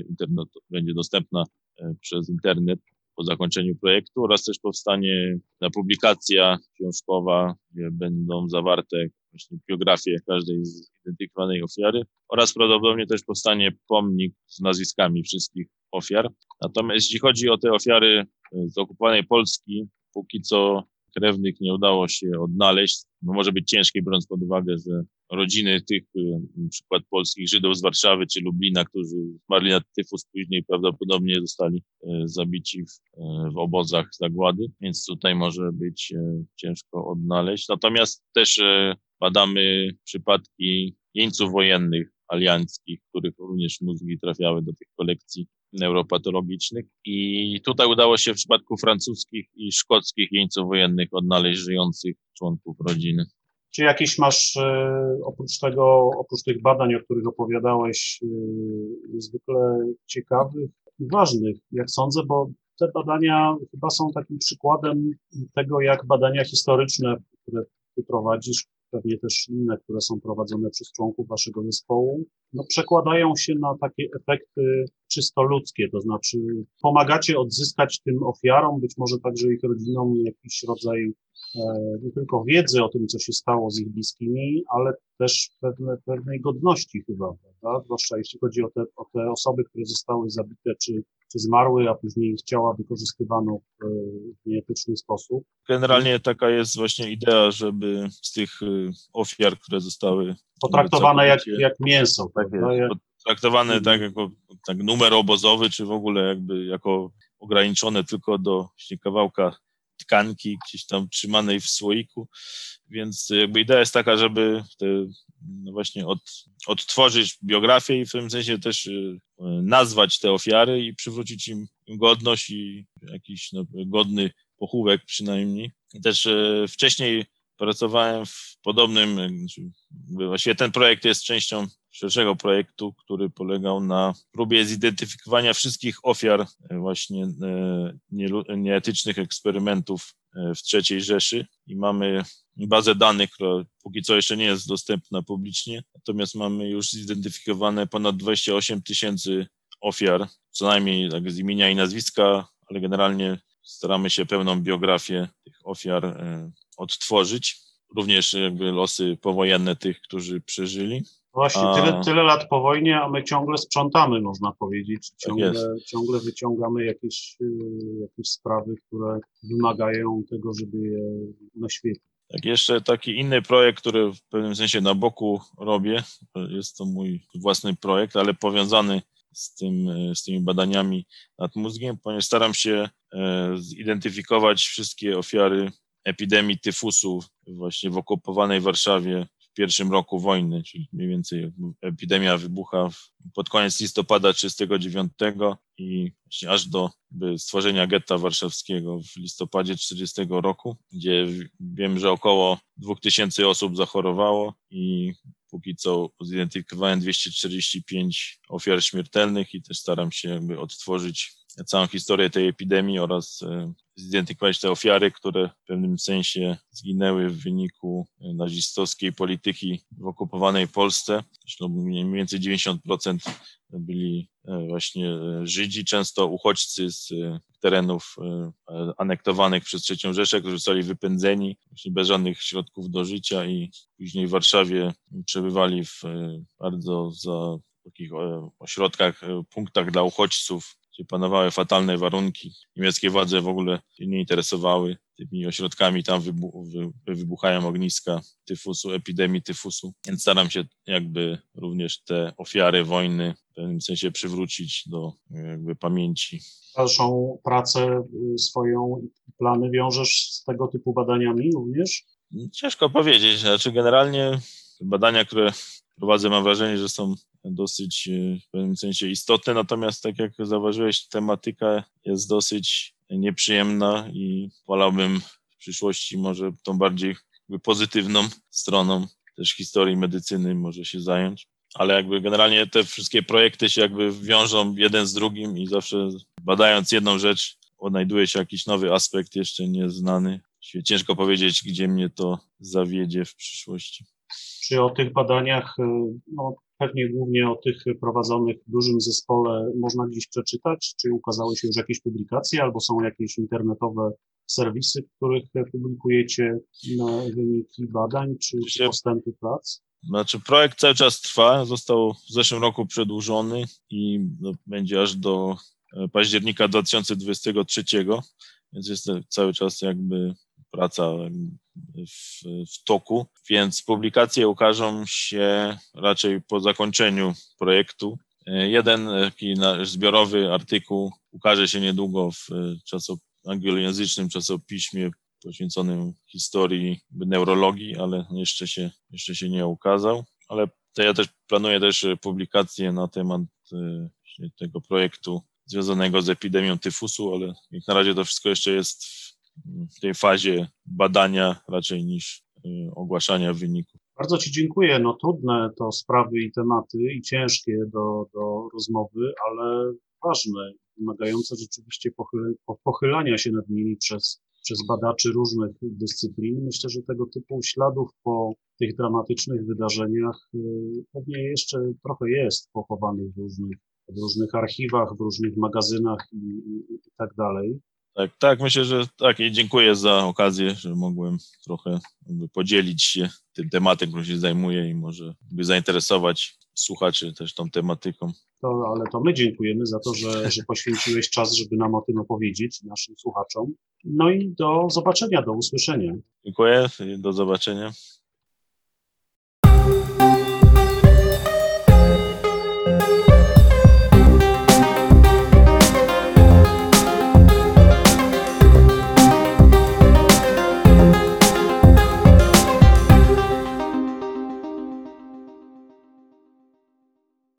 internet, będzie dostępna e, przez internet po zakończeniu projektu oraz też powstanie ta publikacja książkowa, gdzie będą zawarte właśnie biografie każdej zidentyfikowanej ofiary oraz prawdopodobnie też powstanie pomnik z nazwiskami wszystkich ofiar. Natomiast jeśli chodzi o te ofiary z okupowanej Polski, póki co krewnych nie udało się odnaleźć. No może być ciężkie, biorąc pod uwagę, że rodziny tych, y, na przykład polskich Żydów z Warszawy czy Lublina, którzy zmarli na tyfus, później prawdopodobnie zostali y, zabici w, y, w obozach zagłady, więc tutaj może być ciężko odnaleźć. Natomiast też badamy przypadki jeńców wojennych alianckich, których również mózgi trafiały do tych kolekcji neuropatologicznych i tutaj udało się w przypadku francuskich i szkockich jeńców wojennych odnaleźć żyjących członków rodziny. Czy jakieś masz e, oprócz tego, oprócz tych badań, o których opowiadałeś, e, zwykle ciekawych i ważnych, jak sądzę, bo te badania chyba są takim przykładem tego, jak badania historyczne, które ty prowadzisz, pewnie też inne, które są prowadzone przez członków waszego zespołu, no przekładają się na takie efekty czysto ludzkie, to znaczy pomagacie odzyskać tym ofiarom, być może także ich rodzinom jakiś rodzaj e, nie tylko wiedzy o tym, co się stało z ich bliskimi, ale też pewne, pewnej godności chyba, prawda? Zwłaszcza jeśli chodzi o te, o te osoby, które zostały zabite czy czy zmarły, a później ich ciała wykorzystywano w, w nieetyczny sposób. Generalnie taka jest właśnie idea, żeby z tych y, ofiar, które zostały potraktowane jak, jak mięso. Tak jest, potraktowane mhm. tak jako tak numer obozowy, czy w ogóle jakby jako ograniczone tylko do kawałka tkanki gdzieś tam trzymanej w słoiku, więc jakby idea jest taka, żeby te, no właśnie od, odtworzyć biografię i w tym sensie też y, nazwać te ofiary i przywrócić im godność i jakiś no, godny pochówek przynajmniej. Też y, wcześniej pracowałem w podobnym, znaczy, właściwie ten projekt jest częścią szerszego projektu, który polegał na próbie zidentyfikowania wszystkich ofiar właśnie nieetycznych eksperymentów w III Rzeszy i mamy bazę danych, która póki co jeszcze nie jest dostępna publicznie, natomiast mamy już zidentyfikowane ponad 28 tysięcy ofiar, co najmniej tak z imienia i nazwiska, ale generalnie staramy się pełną biografię tych ofiar odtworzyć. Również jakby losy powojenne tych, którzy przeżyli. Właśnie a... tyle, tyle lat po wojnie, a my ciągle sprzątamy, można powiedzieć. Tak ciągle, tak ciągle wyciągamy jakieś, y, jakieś sprawy, które wymagają tego, żeby je naświetlić. Tak, jeszcze taki inny projekt, który w pewnym sensie na boku robię, jest to mój własny projekt, ale powiązany z, tym, z tymi badaniami nad mózgiem, ponieważ staram się e, zidentyfikować wszystkie ofiary epidemii tyfusu właśnie w okupowanej Warszawie pierwszym roku wojny, czyli mniej więcej epidemia wybucha pod koniec listopada 1939 i aż do stworzenia getta warszawskiego w listopadzie 40 roku, gdzie wiem, że około 2000 osób zachorowało i póki co zidentyfikowałem 245 ofiar śmiertelnych i też staram się jakby odtworzyć całą historię tej epidemii oraz e, zidentyfikować te ofiary, które w pewnym sensie zginęły w wyniku nazistowskiej polityki w okupowanej Polsce. Mniej więcej 90% byli e, właśnie e, Żydzi, często uchodźcy z terenów anektowanych przez III Rzeszę, którzy zostali wypędzeni bez żadnych środków do życia i później w Warszawie przebywali w bardzo za takich ośrodkach, punktach dla uchodźców, gdzie panowały fatalne warunki. Niemieckie władze w ogóle się nie interesowały tymi ośrodkami, tam wybu wybuchają ogniska tyfusu, epidemii tyfusu, więc staram się jakby również te ofiary wojny w pewnym sensie przywrócić do jakby pamięci. Dalszą pracę y, swoją plany wiążesz z tego typu badaniami również? Ciężko powiedzieć, znaczy generalnie badania, które prowadzę, mam wrażenie, że są dosyć e, w pewnym sensie istotne, natomiast tak jak zauważyłeś, tematyka jest dosyć nieprzyjemna i wolałbym w przyszłości może tą bardziej pozytywną stroną też historii medycyny może się zająć. Ale jakby generalnie te wszystkie projekty się jakby wiążą jeden z drugim i zawsze badając jedną rzecz odnajduje się jakiś nowy aspekt jeszcze nieznany. Ciężko powiedzieć, gdzie mnie to zawiedzie w przyszłości. Czy o tych badaniach, y, no pewnie głównie o tych prowadzonych w dużym zespole można gdzieś przeczytać? Czy ukazały się już jakieś publikacje albo są jakieś internetowe serwisy, w których publikujecie wyniki badań czy, czy postępy prac? Znaczy projekt cały czas trwa, został w zeszłym roku przedłużony i no, będzie aż do e, października 2023, więc jest cały czas jakby praca w, w toku, więc publikacje ukażą się raczej po zakończeniu projektu. Jeden taki zbiorowy artykuł ukaże się niedługo w e, czasop, angielojęzycznym czasopiśmie poświęconym historii neurologii, ale jeszcze się, jeszcze się nie ukazał. Ale to ja też planuję też publikację na temat e, tego projektu związanego z epidemią tyfusu, ale jak na razie to wszystko jeszcze jest w tej fazie badania raczej niż y, ogłaszania wyników. Bardzo Ci dziękuję. No trudne to sprawy i tematy i ciężkie do, do rozmowy, ale ważne, wymagające rzeczywiście pochyl, pochylania się nad nimi przez, przez badaczy różnych dyscyplin. Myślę, że tego typu śladów po tych dramatycznych wydarzeniach y, pewnie jeszcze trochę jest pochowanych w różnych, w różnych archiwach, w różnych magazynach i, i, i tak dalej. Tak, tak, myślę, że tak i dziękuję za okazję, że mogłem trochę podzielić się tym tematem, którym się zajmuję i może zainteresować słuchaczy też tą tematyką. To, ale to my dziękujemy za to, że, że poświęciłeś czas, żeby nam o tym opowiedzieć, naszym słuchaczom. No i do zobaczenia, do usłyszenia. Dziękuję, do zobaczenia.